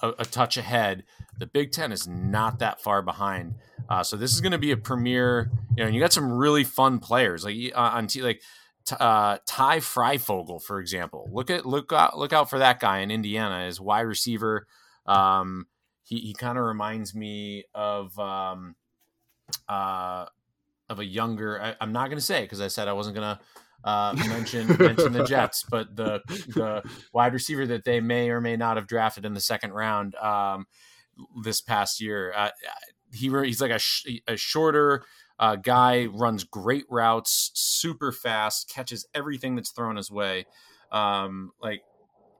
Speaker 2: a, a, touch ahead. The Big Ten is not that far behind. Uh, so this is going to be a premier. You know, and you got some really fun players like uh, on t- like uh, Ty Fryfogle, for example. Look at look out look out for that guy in Indiana as wide receiver. Um, he he kind of reminds me of um, uh, of a younger. I, am not going to say because I said I wasn't going to uh, mention mention the Jets, but the the wide receiver that they may or may not have drafted in the second round um, this past year. Uh, he he's like a, sh- a shorter uh, guy, runs great routes, super fast, catches everything that's thrown his way. Um, like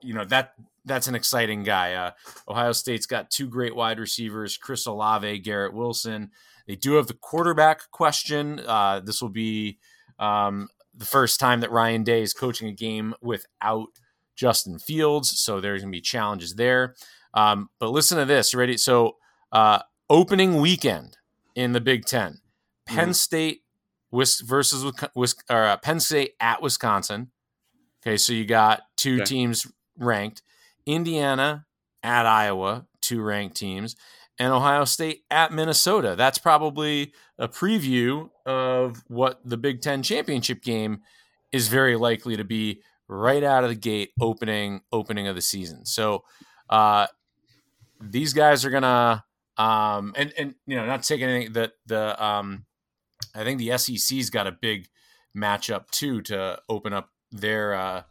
Speaker 2: you know that that's an exciting guy. Uh, Ohio State's got two great wide receivers, Chris Olave, Garrett Wilson. They do have the quarterback question. Uh, this will be um, the first time that Ryan Day is coaching a game without Justin Fields, so there's going to be challenges there. Um, but listen to this, ready? So uh, opening weekend in the Big Ten, Penn mm-hmm. State versus or, uh, Penn State at Wisconsin. Okay, so you got two okay. teams ranked. Indiana at Iowa, two ranked teams, and Ohio State at Minnesota. That's probably a preview of what the Big Ten championship game is very likely to be right out of the gate opening opening of the season. So uh, these guys are gonna um, and and you know not taking anything that the um, I think the SEC's got a big matchup too to open up their uh,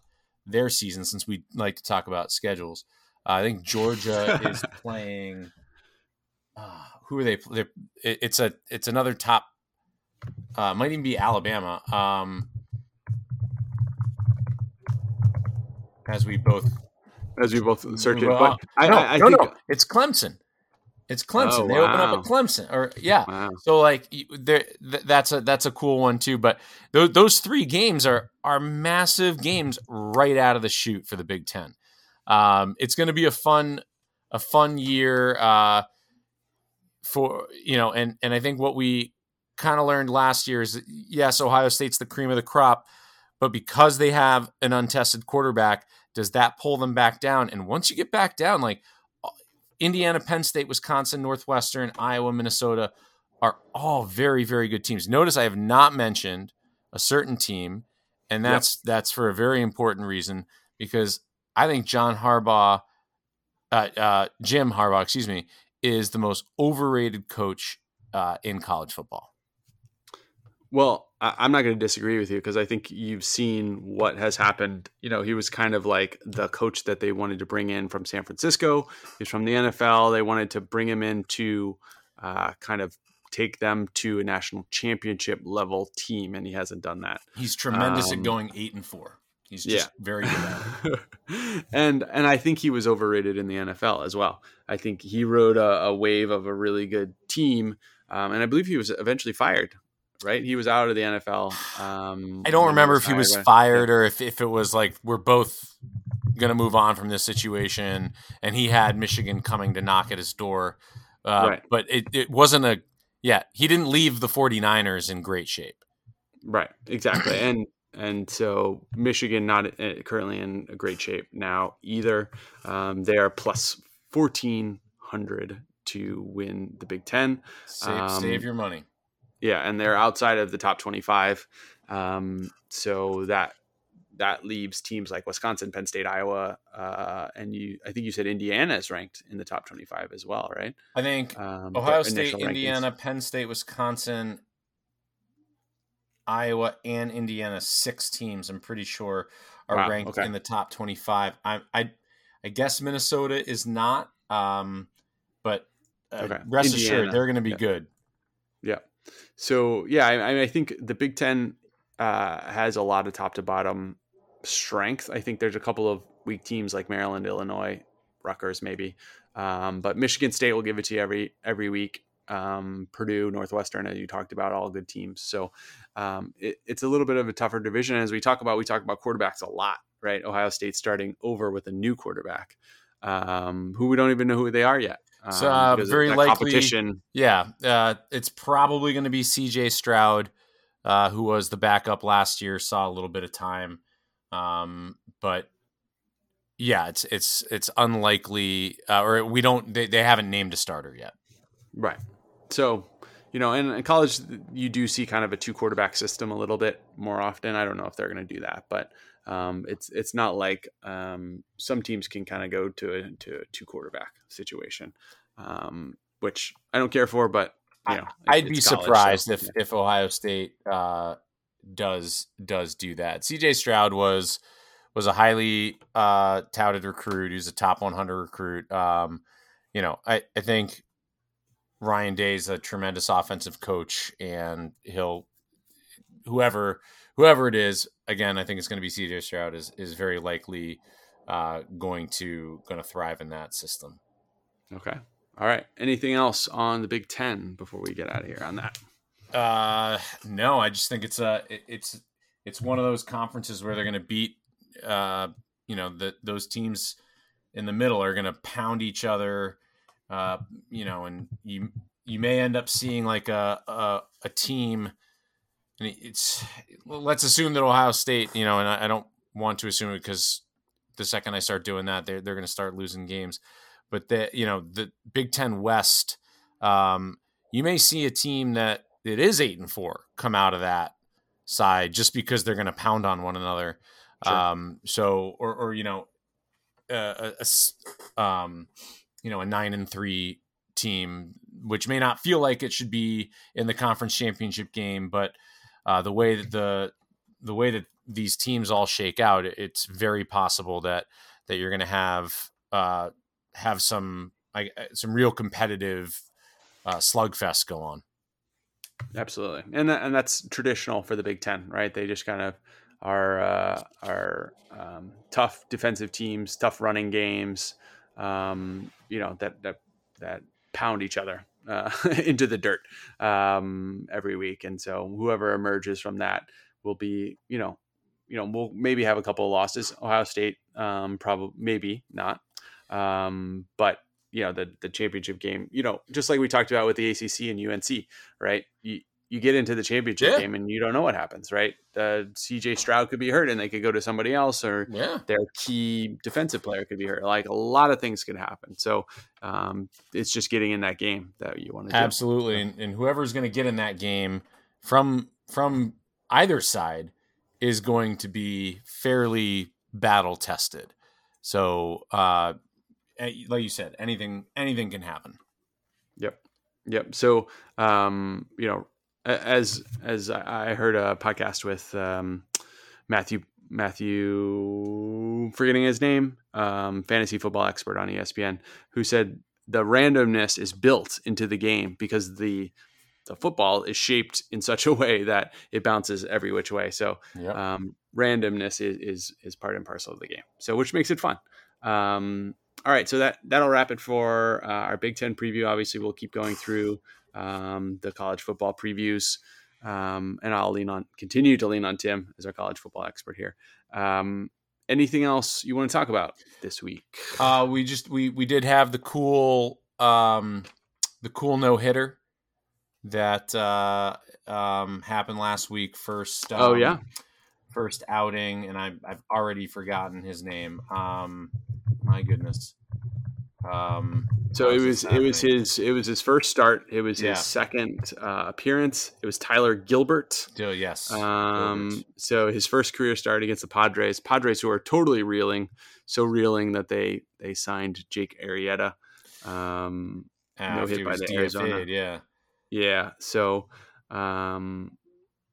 Speaker 2: their season since we like to talk about schedules. Uh, I think Georgia is playing uh, who are they? It, it's a it's another top. Uh, might even be Alabama. Um, as we both
Speaker 1: as we both search it, but
Speaker 2: I, no, I, I no, think, no, it's Clemson. It's Clemson. Oh, they wow. open up at Clemson, or yeah. Wow. So like, there, that's a that's a cool one too. But those, those three games are are massive games right out of the chute for the Big Ten. Um, it's going to be a fun a fun year. Uh, for you know, and and I think what we kind of learned last year is yes, Ohio State's the cream of the crop, but because they have an untested quarterback, does that pull them back down? And once you get back down, like Indiana, Penn State, Wisconsin, Northwestern, Iowa, Minnesota are all very, very good teams. Notice I have not mentioned a certain team, and that's yep. that's for a very important reason because I think John Harbaugh, uh, uh, Jim Harbaugh, excuse me, is the most overrated coach uh, in college football.
Speaker 1: Well, I'm not going to disagree with you because I think you've seen what has happened. You know, he was kind of like the coach that they wanted to bring in from San Francisco. He's from the NFL. They wanted to bring him in to uh, kind of take them to a national championship level team, and he hasn't done that.
Speaker 2: He's tremendous um, at going eight and four. He's just yeah. very good
Speaker 1: and and I think he was overrated in the NFL as well. I think he rode a, a wave of a really good team, um, and I believe he was eventually fired. Right, he was out of the NFL.
Speaker 2: Um, I don't remember if he was fired or if, if it was like we're both going to move on from this situation, and he had Michigan coming to knock at his door. Uh, right. But it, it wasn't a yeah. He didn't leave the 49ers in great shape.
Speaker 1: Right, exactly, and and so Michigan not uh, currently in a great shape now either. Um, they are plus fourteen hundred to win the Big Ten.
Speaker 2: Save, um, save your money.
Speaker 1: Yeah, and they're outside of the top twenty-five. Um, so that that leaves teams like Wisconsin, Penn State, Iowa, uh, and you. I think you said Indiana is ranked in the top twenty-five as well, right?
Speaker 2: I think um, Ohio State, Indiana, rankings. Penn State, Wisconsin, Iowa, and Indiana. Six teams, I'm pretty sure, are
Speaker 1: Wow,
Speaker 2: ranked
Speaker 1: okay.
Speaker 2: in the top 25. I, I, I guess Minnesota is not, um, but uh,
Speaker 1: Okay.
Speaker 2: rest assured they're going to be
Speaker 1: yeah.
Speaker 2: good.
Speaker 1: So yeah, I, mean, I think the Big Ten uh, has a lot of top to bottom strength. I think there's a couple of weak teams like Maryland, Illinois, Rutgers, maybe, um, but Michigan State will give it to you every every week. Um, Purdue, Northwestern, as you talked about, all good teams. So um, it, it's a little bit of a tougher division. As we talk about, we talk about quarterbacks a lot, right? Ohio State starting over with a new quarterback, um, who we don't even know who they are yet.
Speaker 2: So,
Speaker 1: um,
Speaker 2: uh, very likely-
Speaker 1: competition.
Speaker 2: Yeah, uh, it's probably going to be C.J. Stroud, uh, who was the backup last year, saw a little bit of time, um, but yeah, it's it's it's unlikely, uh, or we don't. They, they haven't named a starter yet.
Speaker 1: Right. So, you know, in, in college, you do see kind of a two quarterback system a little bit more often. I don't know if they're going to do that, but um, it's it's not like um, some teams can kind of go to a to a two quarterback situation, um, which I don't care for. But you know, it-
Speaker 2: I'd be
Speaker 1: college,
Speaker 2: surprised
Speaker 1: so,
Speaker 2: if
Speaker 1: yeah.
Speaker 2: if Ohio State uh, does does do that. C.J. Stroud was was a highly uh, touted recruit. He was a top 100 recruit. Um, you know, I, I think Ryan Day's a tremendous offensive coach, and he'll whoever whoever it is. Again, I think it's going to be C.J. Stroud is is very likely uh, going to going to thrive in that system.
Speaker 1: Okay. All right. Anything else on the Big Ten before we get out of here on that?
Speaker 2: Uh, no, I just think it's a it- it's it's one of those conferences where they're going to beat uh you know the those teams in the middle are going to pound each other uh you know and you you may end up seeing like a a, a team it's let's assume that Ohio State you know and I, I don't want to assume it because the second I start doing that they're they're going to start losing games but the you know the Big Ten West um you may see a team that it is eight and four come out of that side just because they're going to pound on one another.
Speaker 1: Sure.
Speaker 2: Um, so, or, or, you know, uh, a, um, you know, a nine and three team, which may not feel like it should be in the conference championship game, but uh, the way that the, the way that these teams all shake out, it's very possible that, that you're going to have, uh, have some, like some real competitive, uh, slugfest go on.
Speaker 1: Absolutely, and that, and that's traditional for the Big Ten, right? They just kind of are uh, are um, tough defensive teams, tough running games, um, you know that that that pound each other uh, into the dirt um, every week, and so whoever emerges from that will be, you know, you know, we'll maybe have a couple of losses. Ohio State, um, probably maybe not, um, but you know the the championship game you know just like we talked about with the ACC and UNC right? You you get into the championship
Speaker 2: Yeah.
Speaker 1: game and you don't know what happens right uh, CJ Stroud could be hurt and they could go to somebody else or
Speaker 2: Yeah.
Speaker 1: their key defensive player could be hurt like a lot of things could happen so um, it's just getting in that game that you want to do
Speaker 2: Absolutely, and, and whoever's going to get in that game from from either side is going to be fairly battle tested. So, uh, like you said, anything anything can happen.
Speaker 1: Yep. Yep. So, um, you know, as as I heard a podcast with um, Matthew Matthew, forgetting his name, um, fantasy football expert on ESPN, who said the randomness is built into the game because the the football is shaped in such a way that it bounces every which way. So
Speaker 2: Yeah.
Speaker 1: um, randomness is, is is part and parcel of the game. So which makes it fun. Um, all right, so that that'll wrap it for uh, our Big Ten preview. Obviously, we'll keep going through um, the college football previews, um, and I'll lean on continue to lean on Tim as our college football expert here. Um, anything else you want to talk about this week?
Speaker 2: Uh, we just we we did have the cool um, the cool no hitter that uh, um, happened last week. First, um,
Speaker 1: Oh, yeah?
Speaker 2: first outing, and I've I've already forgotten his name. Um, my goodness. Um,
Speaker 1: So it was it was his it was his first start. It was
Speaker 2: Yeah.
Speaker 1: his second uh, appearance. It was Tyler Gilbert.
Speaker 2: Oh, yes.
Speaker 1: Um,
Speaker 2: Gilbert.
Speaker 1: so his first career start against the Padres, Padres who are totally reeling, so reeling that they they signed Jake Arrieta. Um,
Speaker 2: After
Speaker 1: hit by the
Speaker 2: DFA'd,
Speaker 1: Arizona.
Speaker 2: Yeah.
Speaker 1: yeah, so um,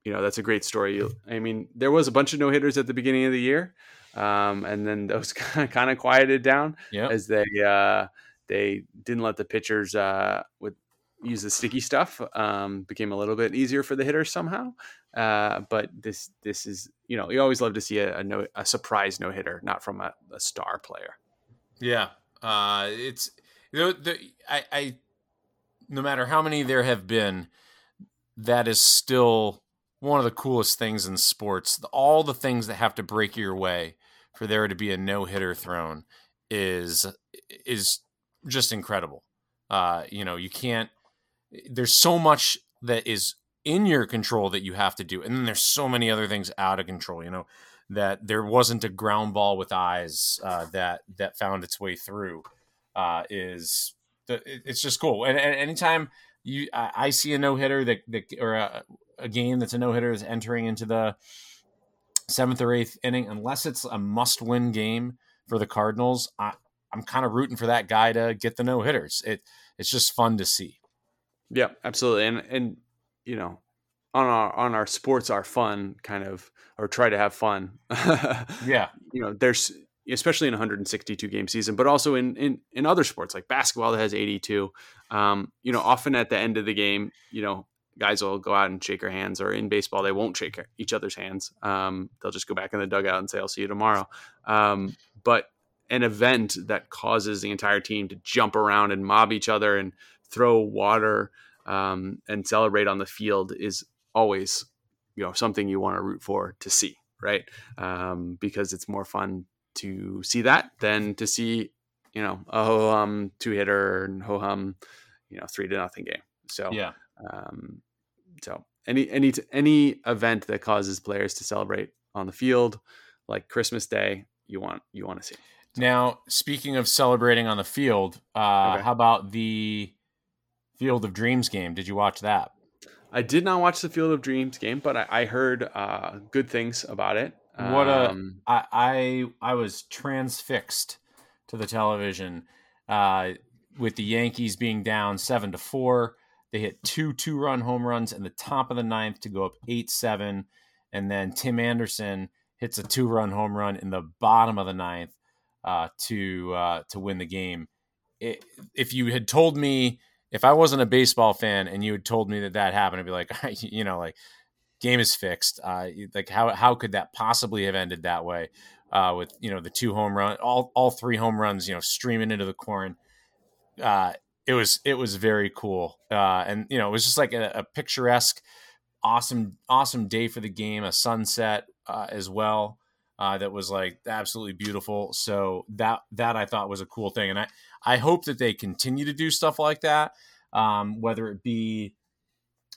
Speaker 1: you know that's a great story. I mean, there was a bunch of no hitters at the beginning of the year, um, and then those kind of quieted down
Speaker 2: Yep.
Speaker 1: as they uh, they didn't let the pitchers uh, with use the sticky stuff. Um, became a little bit easier for the hitters somehow. Uh, but this this is you know you always love to see a, a no a surprise no hitter, not from a, a star player.
Speaker 2: Yeah, uh, it's you know, the I, I no matter how many there have been, that is still one of the coolest things in sports. All the things that have to break your way for there to be a no hitter thrown is is just incredible. Uh, you know, you can't. There's so much that is in your control that you have to do, and then there's so many other things out of control. You know, that there wasn't a ground ball with eyes uh, that that found its way through uh, is the, it's just cool. And, and anytime you I, I see a no hitter that, that or a, a game that's a no hitter is entering into the seventh or eighth inning, unless it's a must win game for the Cardinals, I, I'm kind of rooting for that guy to get the no hitters. It it's just fun to see.
Speaker 1: Yeah, absolutely. And and you know, on our on our sports are fun kind of or try to have fun.
Speaker 2: Yeah.
Speaker 1: You know, there's especially in 162 game season, but also in in in other sports like basketball that has 82. Um, you know, often at the end of the game, you know, guys will go out and shake their hands, or in baseball they won't shake each other's hands. Um, they'll just go back in the dugout and say, "I'll see you tomorrow." Um, but an event that causes the entire team to jump around and mob each other and throw water um, and celebrate on the field is always you know something you want to root for to see right um, because it's more fun to see that than to see you know a ho hum two hitter and ho hum you know three to nothing game so
Speaker 2: Yeah.
Speaker 1: Um, so any any any event that causes players to celebrate on the field like christmas day you want you want to see
Speaker 2: Now, speaking of celebrating on the field, uh,
Speaker 1: Okay.
Speaker 2: how about the Field of Dreams game? Did you watch that?
Speaker 1: I did not watch the Field of Dreams game, but I, I heard uh, good things about it.
Speaker 2: What a-
Speaker 1: Um,
Speaker 2: I I, I was transfixed to the television uh, with the Yankees being down seven to four. They hit two two run home runs in the top of the ninth to go up eight seven, and then Tim Anderson hits a two run home run in the bottom of the ninth uh, to uh, to win the game. It, if you had told me if I wasn't a baseball fan and you had told me that that happened, I'd be like, you know, like game is fixed. Uh, like how how could that possibly have ended that way? Uh, with you know the two home run, all all three home runs, you know, streaming into the corn. Uh, it was it was very cool, uh, and you know it was just like a, a picturesque, awesome awesome day for the game. A sunset uh, as well uh, that was like absolutely beautiful. So that that I thought was a cool thing, and I I hope that they continue to do stuff like that. Um, whether it be,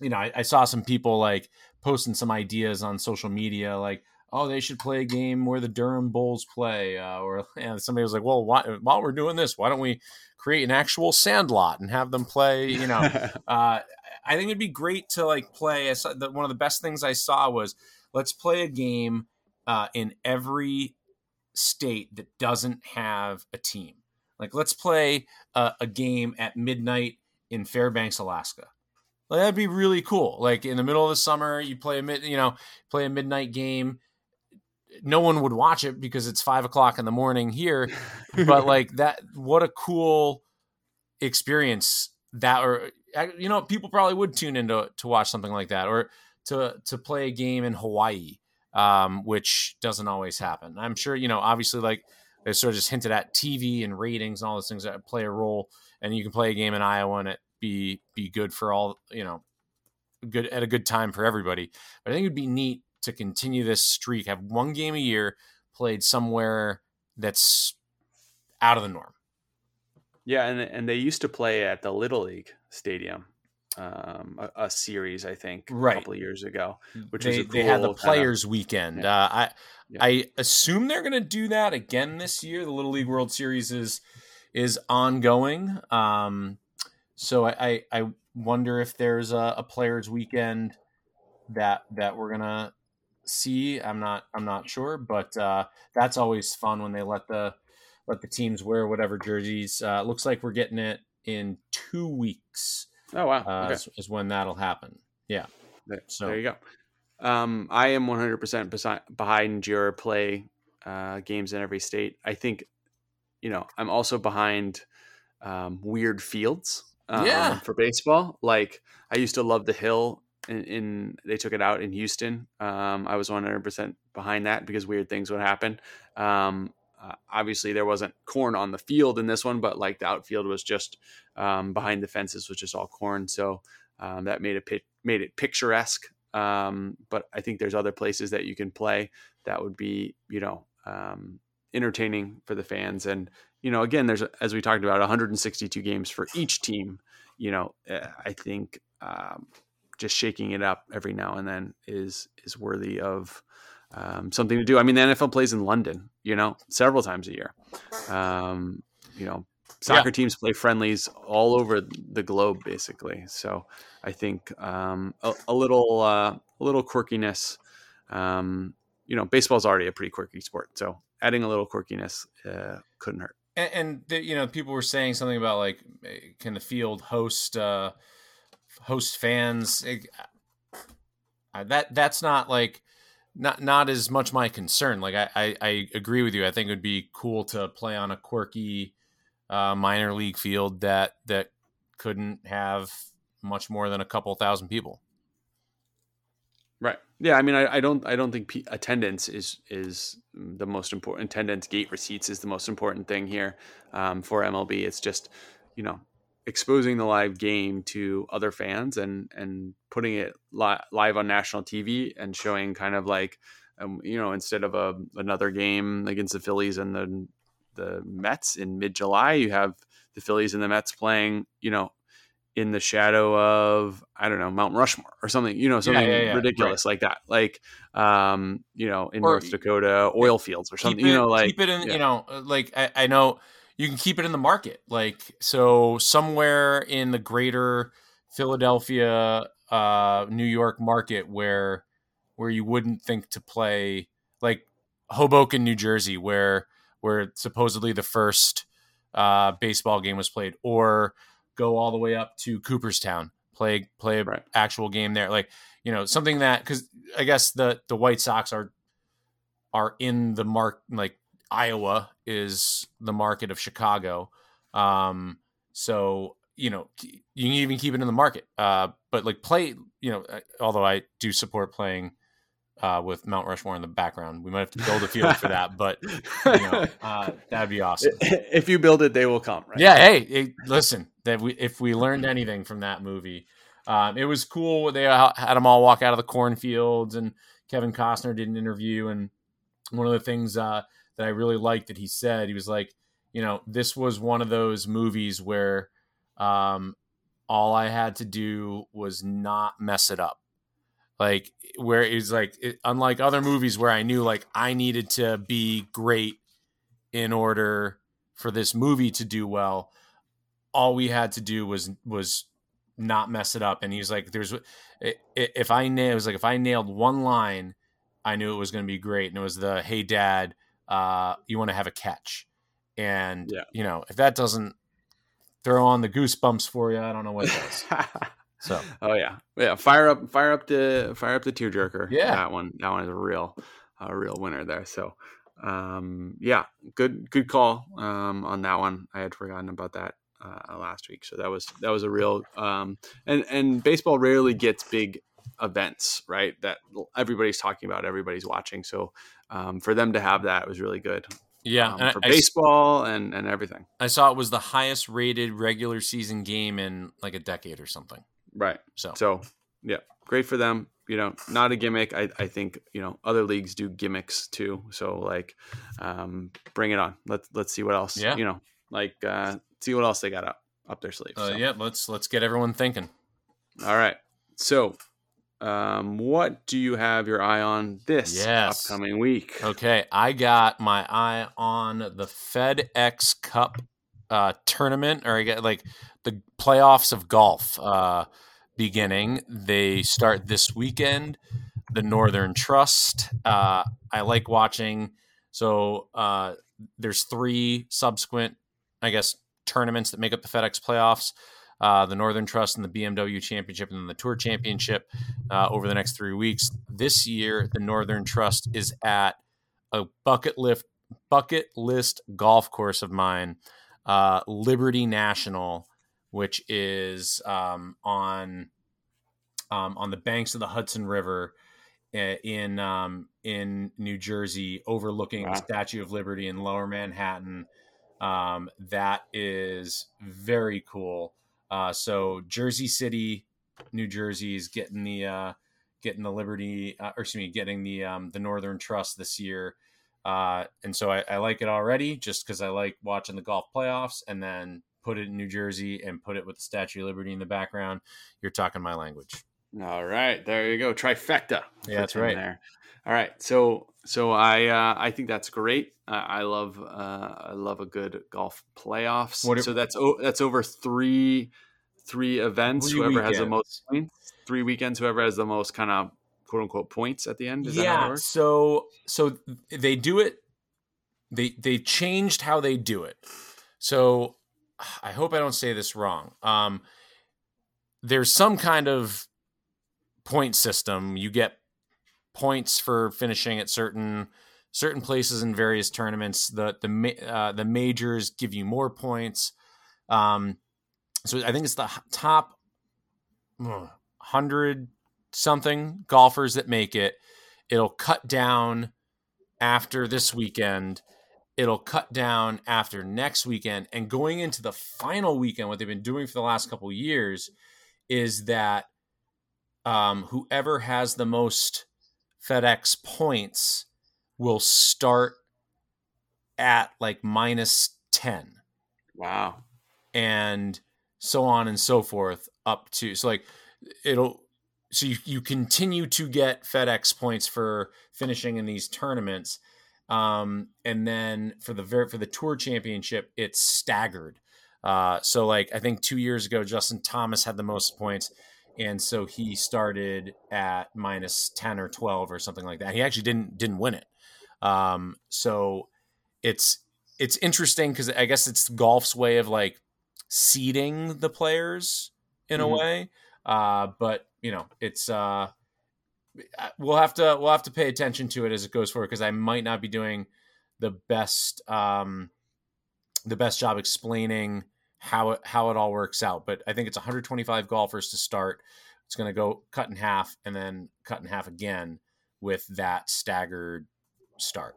Speaker 2: you know, I, I saw some people like posting some ideas on social media, like, oh, they should play a game where the Durham Bulls play, uh, or and somebody was like, well, why, while we're doing this, why don't we create an actual sandlot and have them play? You know, uh, I think it'd be great to like play. I saw, the, one of the best things I saw was let's play a game uh, in every state that doesn't have a team. Like let's play a, a game at midnight in Fairbanks, Alaska. Like, that'd be really cool. Like in the middle of the summer, you play a mid, you know, play a midnight game. No one would watch it because it's five o'clock in the morning here. But like that, what a cool experience that, or you know, people probably would tune in to, to watch something like that, or to to play a game in Hawaii, um, which doesn't always happen. I'm sure you know, obviously, like they sort of just hinted at TV and ratings and all those things that play a role, and you can play a game in Iowa and it be be good for all you know, good at a good time for everybody. But I think it'd be neat to continue this streak, have one game a year played somewhere that's out of the norm.
Speaker 1: yeah, and and they used to play at the Little League Stadium, um, a, a series I think
Speaker 2: Right.
Speaker 1: a couple of years ago. Which was
Speaker 2: they,
Speaker 1: a
Speaker 2: they had the
Speaker 1: cool kinda-
Speaker 2: players weekend.
Speaker 1: Yeah.
Speaker 2: Uh, I
Speaker 1: Yeah.
Speaker 2: I assume they're going to do that again this year. The Little League World Series is is ongoing. Um, so I, I I wonder if there's a, a players weekend that that we're gonna see. I'm not I'm not sure, but uh, that's always fun when they let the let the teams wear whatever jerseys. Uh, looks like we're getting it in two weeks.
Speaker 1: Oh wow!
Speaker 2: Uh,
Speaker 1: okay.
Speaker 2: is, is when that'll happen. Yeah.
Speaker 1: There,
Speaker 2: so-
Speaker 1: there you go. Um, I am 100% behind your play uh, games in every state. I think, you know, I'm also behind um, weird fields um,
Speaker 2: Yeah.
Speaker 1: for baseball. Like I used to love the Hill. In, in they took it out in Houston. Um, I was 100% behind that because weird things would happen. Um, uh, obviously, there wasn't corn on the field in this one, but like the outfield was just um, behind the fences was just all corn. So um, that made it made it picturesque. Um, but I think there's other places that you can play that would be you know um, entertaining for the fans. And you know, again, there's as we talked about 162 games for each team. You know, uh, I think um, just shaking it up every now and then is is worthy of um, something to do. I mean, the NFL plays in London, you know, several times a year. Um, you know, soccer
Speaker 2: Yeah.
Speaker 1: teams play friendlies all over the globe, basically. So I think um, a, a little uh, a little quirkiness. Um, you know, baseball's already a pretty quirky sport, so adding a little quirkiness uh, couldn't hurt.
Speaker 2: and, and the, you know people were saying something about like eh, can the field host uh host fans It- that that's not like not not as much my concern like I, I i agree with you i think it would be cool to play on a quirky uh minor league field that that couldn't have much more than a couple thousand people
Speaker 1: Right. Yeah. I mean, I, I don't. I don't think p- attendance is is the most important. Attendance, gate receipts is the most important thing here um, for MLB. It's just, you know, exposing the live game to other fans and and putting it li- live on national TV and showing kind of like, um, you know, instead of a another game against the Phillies and the the Mets in mid July, you have the Phillies and the Mets playing, you know, in the shadow of I don't know Mount Rushmore or something, you know, something
Speaker 2: yeah, yeah,
Speaker 1: ridiculous like that, like um, you know, in
Speaker 2: Or-
Speaker 1: North Dakota oil fields or something,
Speaker 2: it,
Speaker 1: you know, like
Speaker 2: keep it in
Speaker 1: yeah.
Speaker 2: you know uh, like I, I know you can keep it in the market like so somewhere in the greater philadelphia uh new york market where where you wouldn't think to play like hoboken new jersey where where supposedly the first uh baseball game was played or go all the way up to cooperstown play play
Speaker 1: Right.
Speaker 2: actual game there like you know something that because i guess the the white sox are are in the mark like Iowa is the market of Chicago. Um, so you know you can even keep it in the market. Uh, but like play, you know, uh, although I do support playing uh, with Mount Rushmore in the background, we might have to build a field for that. But you know, uh, that'd be awesome.
Speaker 1: if you build it, they will come. Right?
Speaker 2: Yeah. Hey, hey, listen. That we if we learned anything from that movie, um, it was cool. They had them all walk out of the cornfields, and Kevin Costner did an interview. And one of the things uh, that I really liked that he said, he was like, you know, this was one of those movies where um, all I had to do was not mess it up. Like where it's like, it, unlike other movies where I knew like I needed to be great in order for this movie to do well all we had to do was was not mess it up. And he's like there's if i nailed it was like if i nailed one line i knew it was going to be great. And it was the hey dad uh you want to have a catch and
Speaker 1: Yeah.
Speaker 2: you know if that doesn't throw on the goosebumps for you i don't know what does so
Speaker 1: oh yeah, yeah. Fire up, fire up the, fire up the tearjerker.
Speaker 2: Yeah.
Speaker 1: that one, that one is a real, a real winner there. So, um, yeah, good, good call um, on that one. I had forgotten about that uh, last week. So that was that was a real, um, and and baseball rarely gets big events, right? That everybody's talking about, everybody's watching. So um, for them to have that was really good.
Speaker 2: yeah
Speaker 1: um,
Speaker 2: I-
Speaker 1: for
Speaker 2: I,
Speaker 1: baseball and and everything.
Speaker 2: I saw it was the highest rated regular season game in like a decade or something
Speaker 1: Right.
Speaker 2: so
Speaker 1: So yeah, great for them. You know, not a gimmick. I, I think you know other leagues do gimmicks too. So like, um, bring it on. Let's let's see what else.
Speaker 2: Yeah.
Speaker 1: You know, like uh, see what else they got up up their sleeves.
Speaker 2: uh,
Speaker 1: So,
Speaker 2: yeah let's let's get everyone thinking
Speaker 1: All right. So, um, what do you have your eye on this
Speaker 2: Yes.
Speaker 1: upcoming week?
Speaker 2: Okay, I got my eye on the FedEx Cup uh, tournament, or I get like the playoffs of golf uh, beginning. They start this weekend. The Northern Trust. Uh, I like watching. So uh, there's three subsequent, I guess, tournaments that make up the FedEx playoffs. Uh, the Northern Trust and the BMW Championship, and then the Tour Championship. uh, over the next three weeks. This year, the Northern Trust is at a bucket lift bucket list golf course of mine, uh, Liberty National, which is um, on um, on the banks of the Hudson River uh, in um, in New Jersey, overlooking wow. the Statue of Liberty in Lower Manhattan. Um, that is very cool. Uh, so Jersey City, New Jersey is getting the uh, getting the Liberty, uh, or excuse me, getting the um, the Northern Trust this year. Uh, and so I, I, like it already just because I like watching the golf playoffs and then put it in New Jersey and put it with the Statue of Liberty in the background. You're talking my language.
Speaker 1: All right, there you go, trifecta.
Speaker 2: Yeah, that's right.
Speaker 1: There. All right, so so I uh, I think that's great. I love uh, I love a good golf playoffs. What so that's oh, that's over three three events. Three whoever weekends. has the most points, three weekends. Whoever has the most kind of quote unquote points at the end. Is
Speaker 2: yeah. So so they do it. They they changed how they do it. So I hope I don't say this wrong. Um, there's some kind of point system. You get points for finishing at certain certain places in various tournaments. The the uh, the majors give you more points. Um, so I think it's the top hundred something golfers that make it. It'll cut down after this weekend. It'll cut down after next weekend. And going into the final weekend, what they've been doing for the last couple years is that um, whoever has the most FedEx points will start at like minus 10.
Speaker 1: Wow.
Speaker 2: And so on and so forth up to so like it'll so you, you continue to get FedEx points for finishing in these tournaments. Um, and then for the very for the tour championship, it's staggered. Uh, so like I think two years ago, Justin Thomas had the most points and so he started at minus 10 or 12 or something like that he actually didn't didn't win it um, so it's it's interesting because i guess it's golf's way of like seeding the players in mm-hmm. a way uh, but you know it's uh, we'll have to we'll have to pay attention to it as it goes forward because i might not be doing the best um, the best job explaining how it how it all works out. But I think it's 125 golfers to start. It's going to go cut in half and then cut in half again with that staggered start.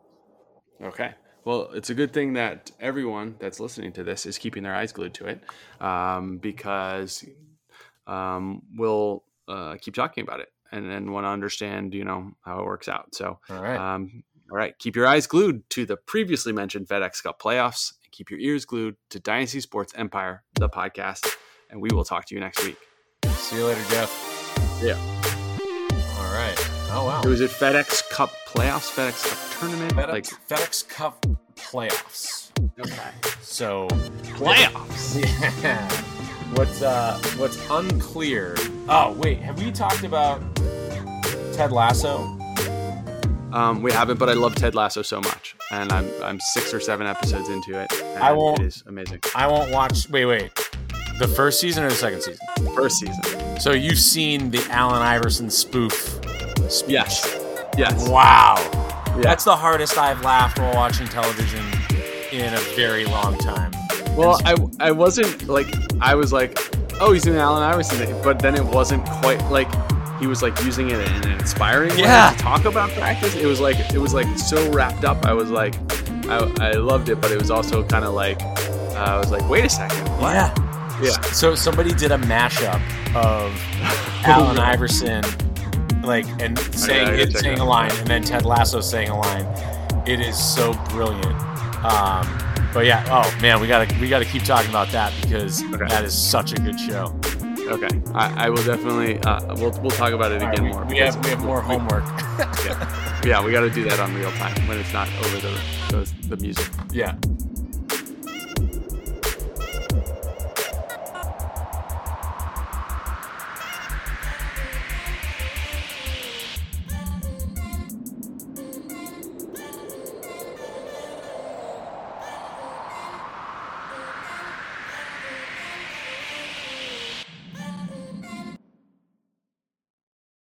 Speaker 1: Okay. Well, it's a good thing that everyone that's listening to this is keeping their eyes glued to it um, because um, we'll uh, keep talking about it and then want to understand, you know, how it works out. So,
Speaker 2: all right.
Speaker 1: Um, all right. Keep your eyes glued to the previously mentioned FedEx Cup playoffs and keep your ears glued to Dynasty Sports Empire, the podcast, and we will talk to you next week.
Speaker 2: See you later, Jeff.
Speaker 1: Yeah.
Speaker 2: All right. Oh wow.
Speaker 1: It was it FedEx Cup playoffs, FedEx Cup tournament,
Speaker 2: FedEx, like FedEx Cup playoffs.
Speaker 1: Okay.
Speaker 2: So
Speaker 1: playoffs.
Speaker 2: Yeah. What's uh what's unclear? Oh wait, have we talked about Ted Lasso?
Speaker 1: Um, we haven't, but I love Ted Lasso so much, and I'm I'm six or seven episodes into it.
Speaker 2: I won't.
Speaker 1: It is amazing.
Speaker 2: I won't watch. Wait, wait. The first season or the second season?
Speaker 1: First season.
Speaker 2: So you've seen the Allen Iverson spoof?
Speaker 1: Speech. Yes. Yes.
Speaker 2: Wow. Yeah. That's the hardest I've laughed while watching television in a very long time.
Speaker 1: Well, I I wasn't like I was like, oh, he's in Allen Iverson, but then it wasn't quite like he was like using it in an inspiring
Speaker 2: yeah.
Speaker 1: way to talk about practice. It was like it was like so wrapped up. I was like, I, I loved it, but it was also kind of like uh, I was like, wait a second,
Speaker 2: what? yeah, yeah. So somebody did a mashup of Allen Iverson, like and saying it, saying a line, and then Ted Lasso saying a line. It is so brilliant. Um, but yeah, oh man, we gotta we gotta keep talking about that because okay. that is such a good show.
Speaker 1: Okay, I, I will definitely. Uh, we'll we'll talk about it again
Speaker 2: right,
Speaker 1: more.
Speaker 2: We have we have more homework.
Speaker 1: yeah, yeah, we got to do that on real time when it's not over the the, the music.
Speaker 2: Yeah.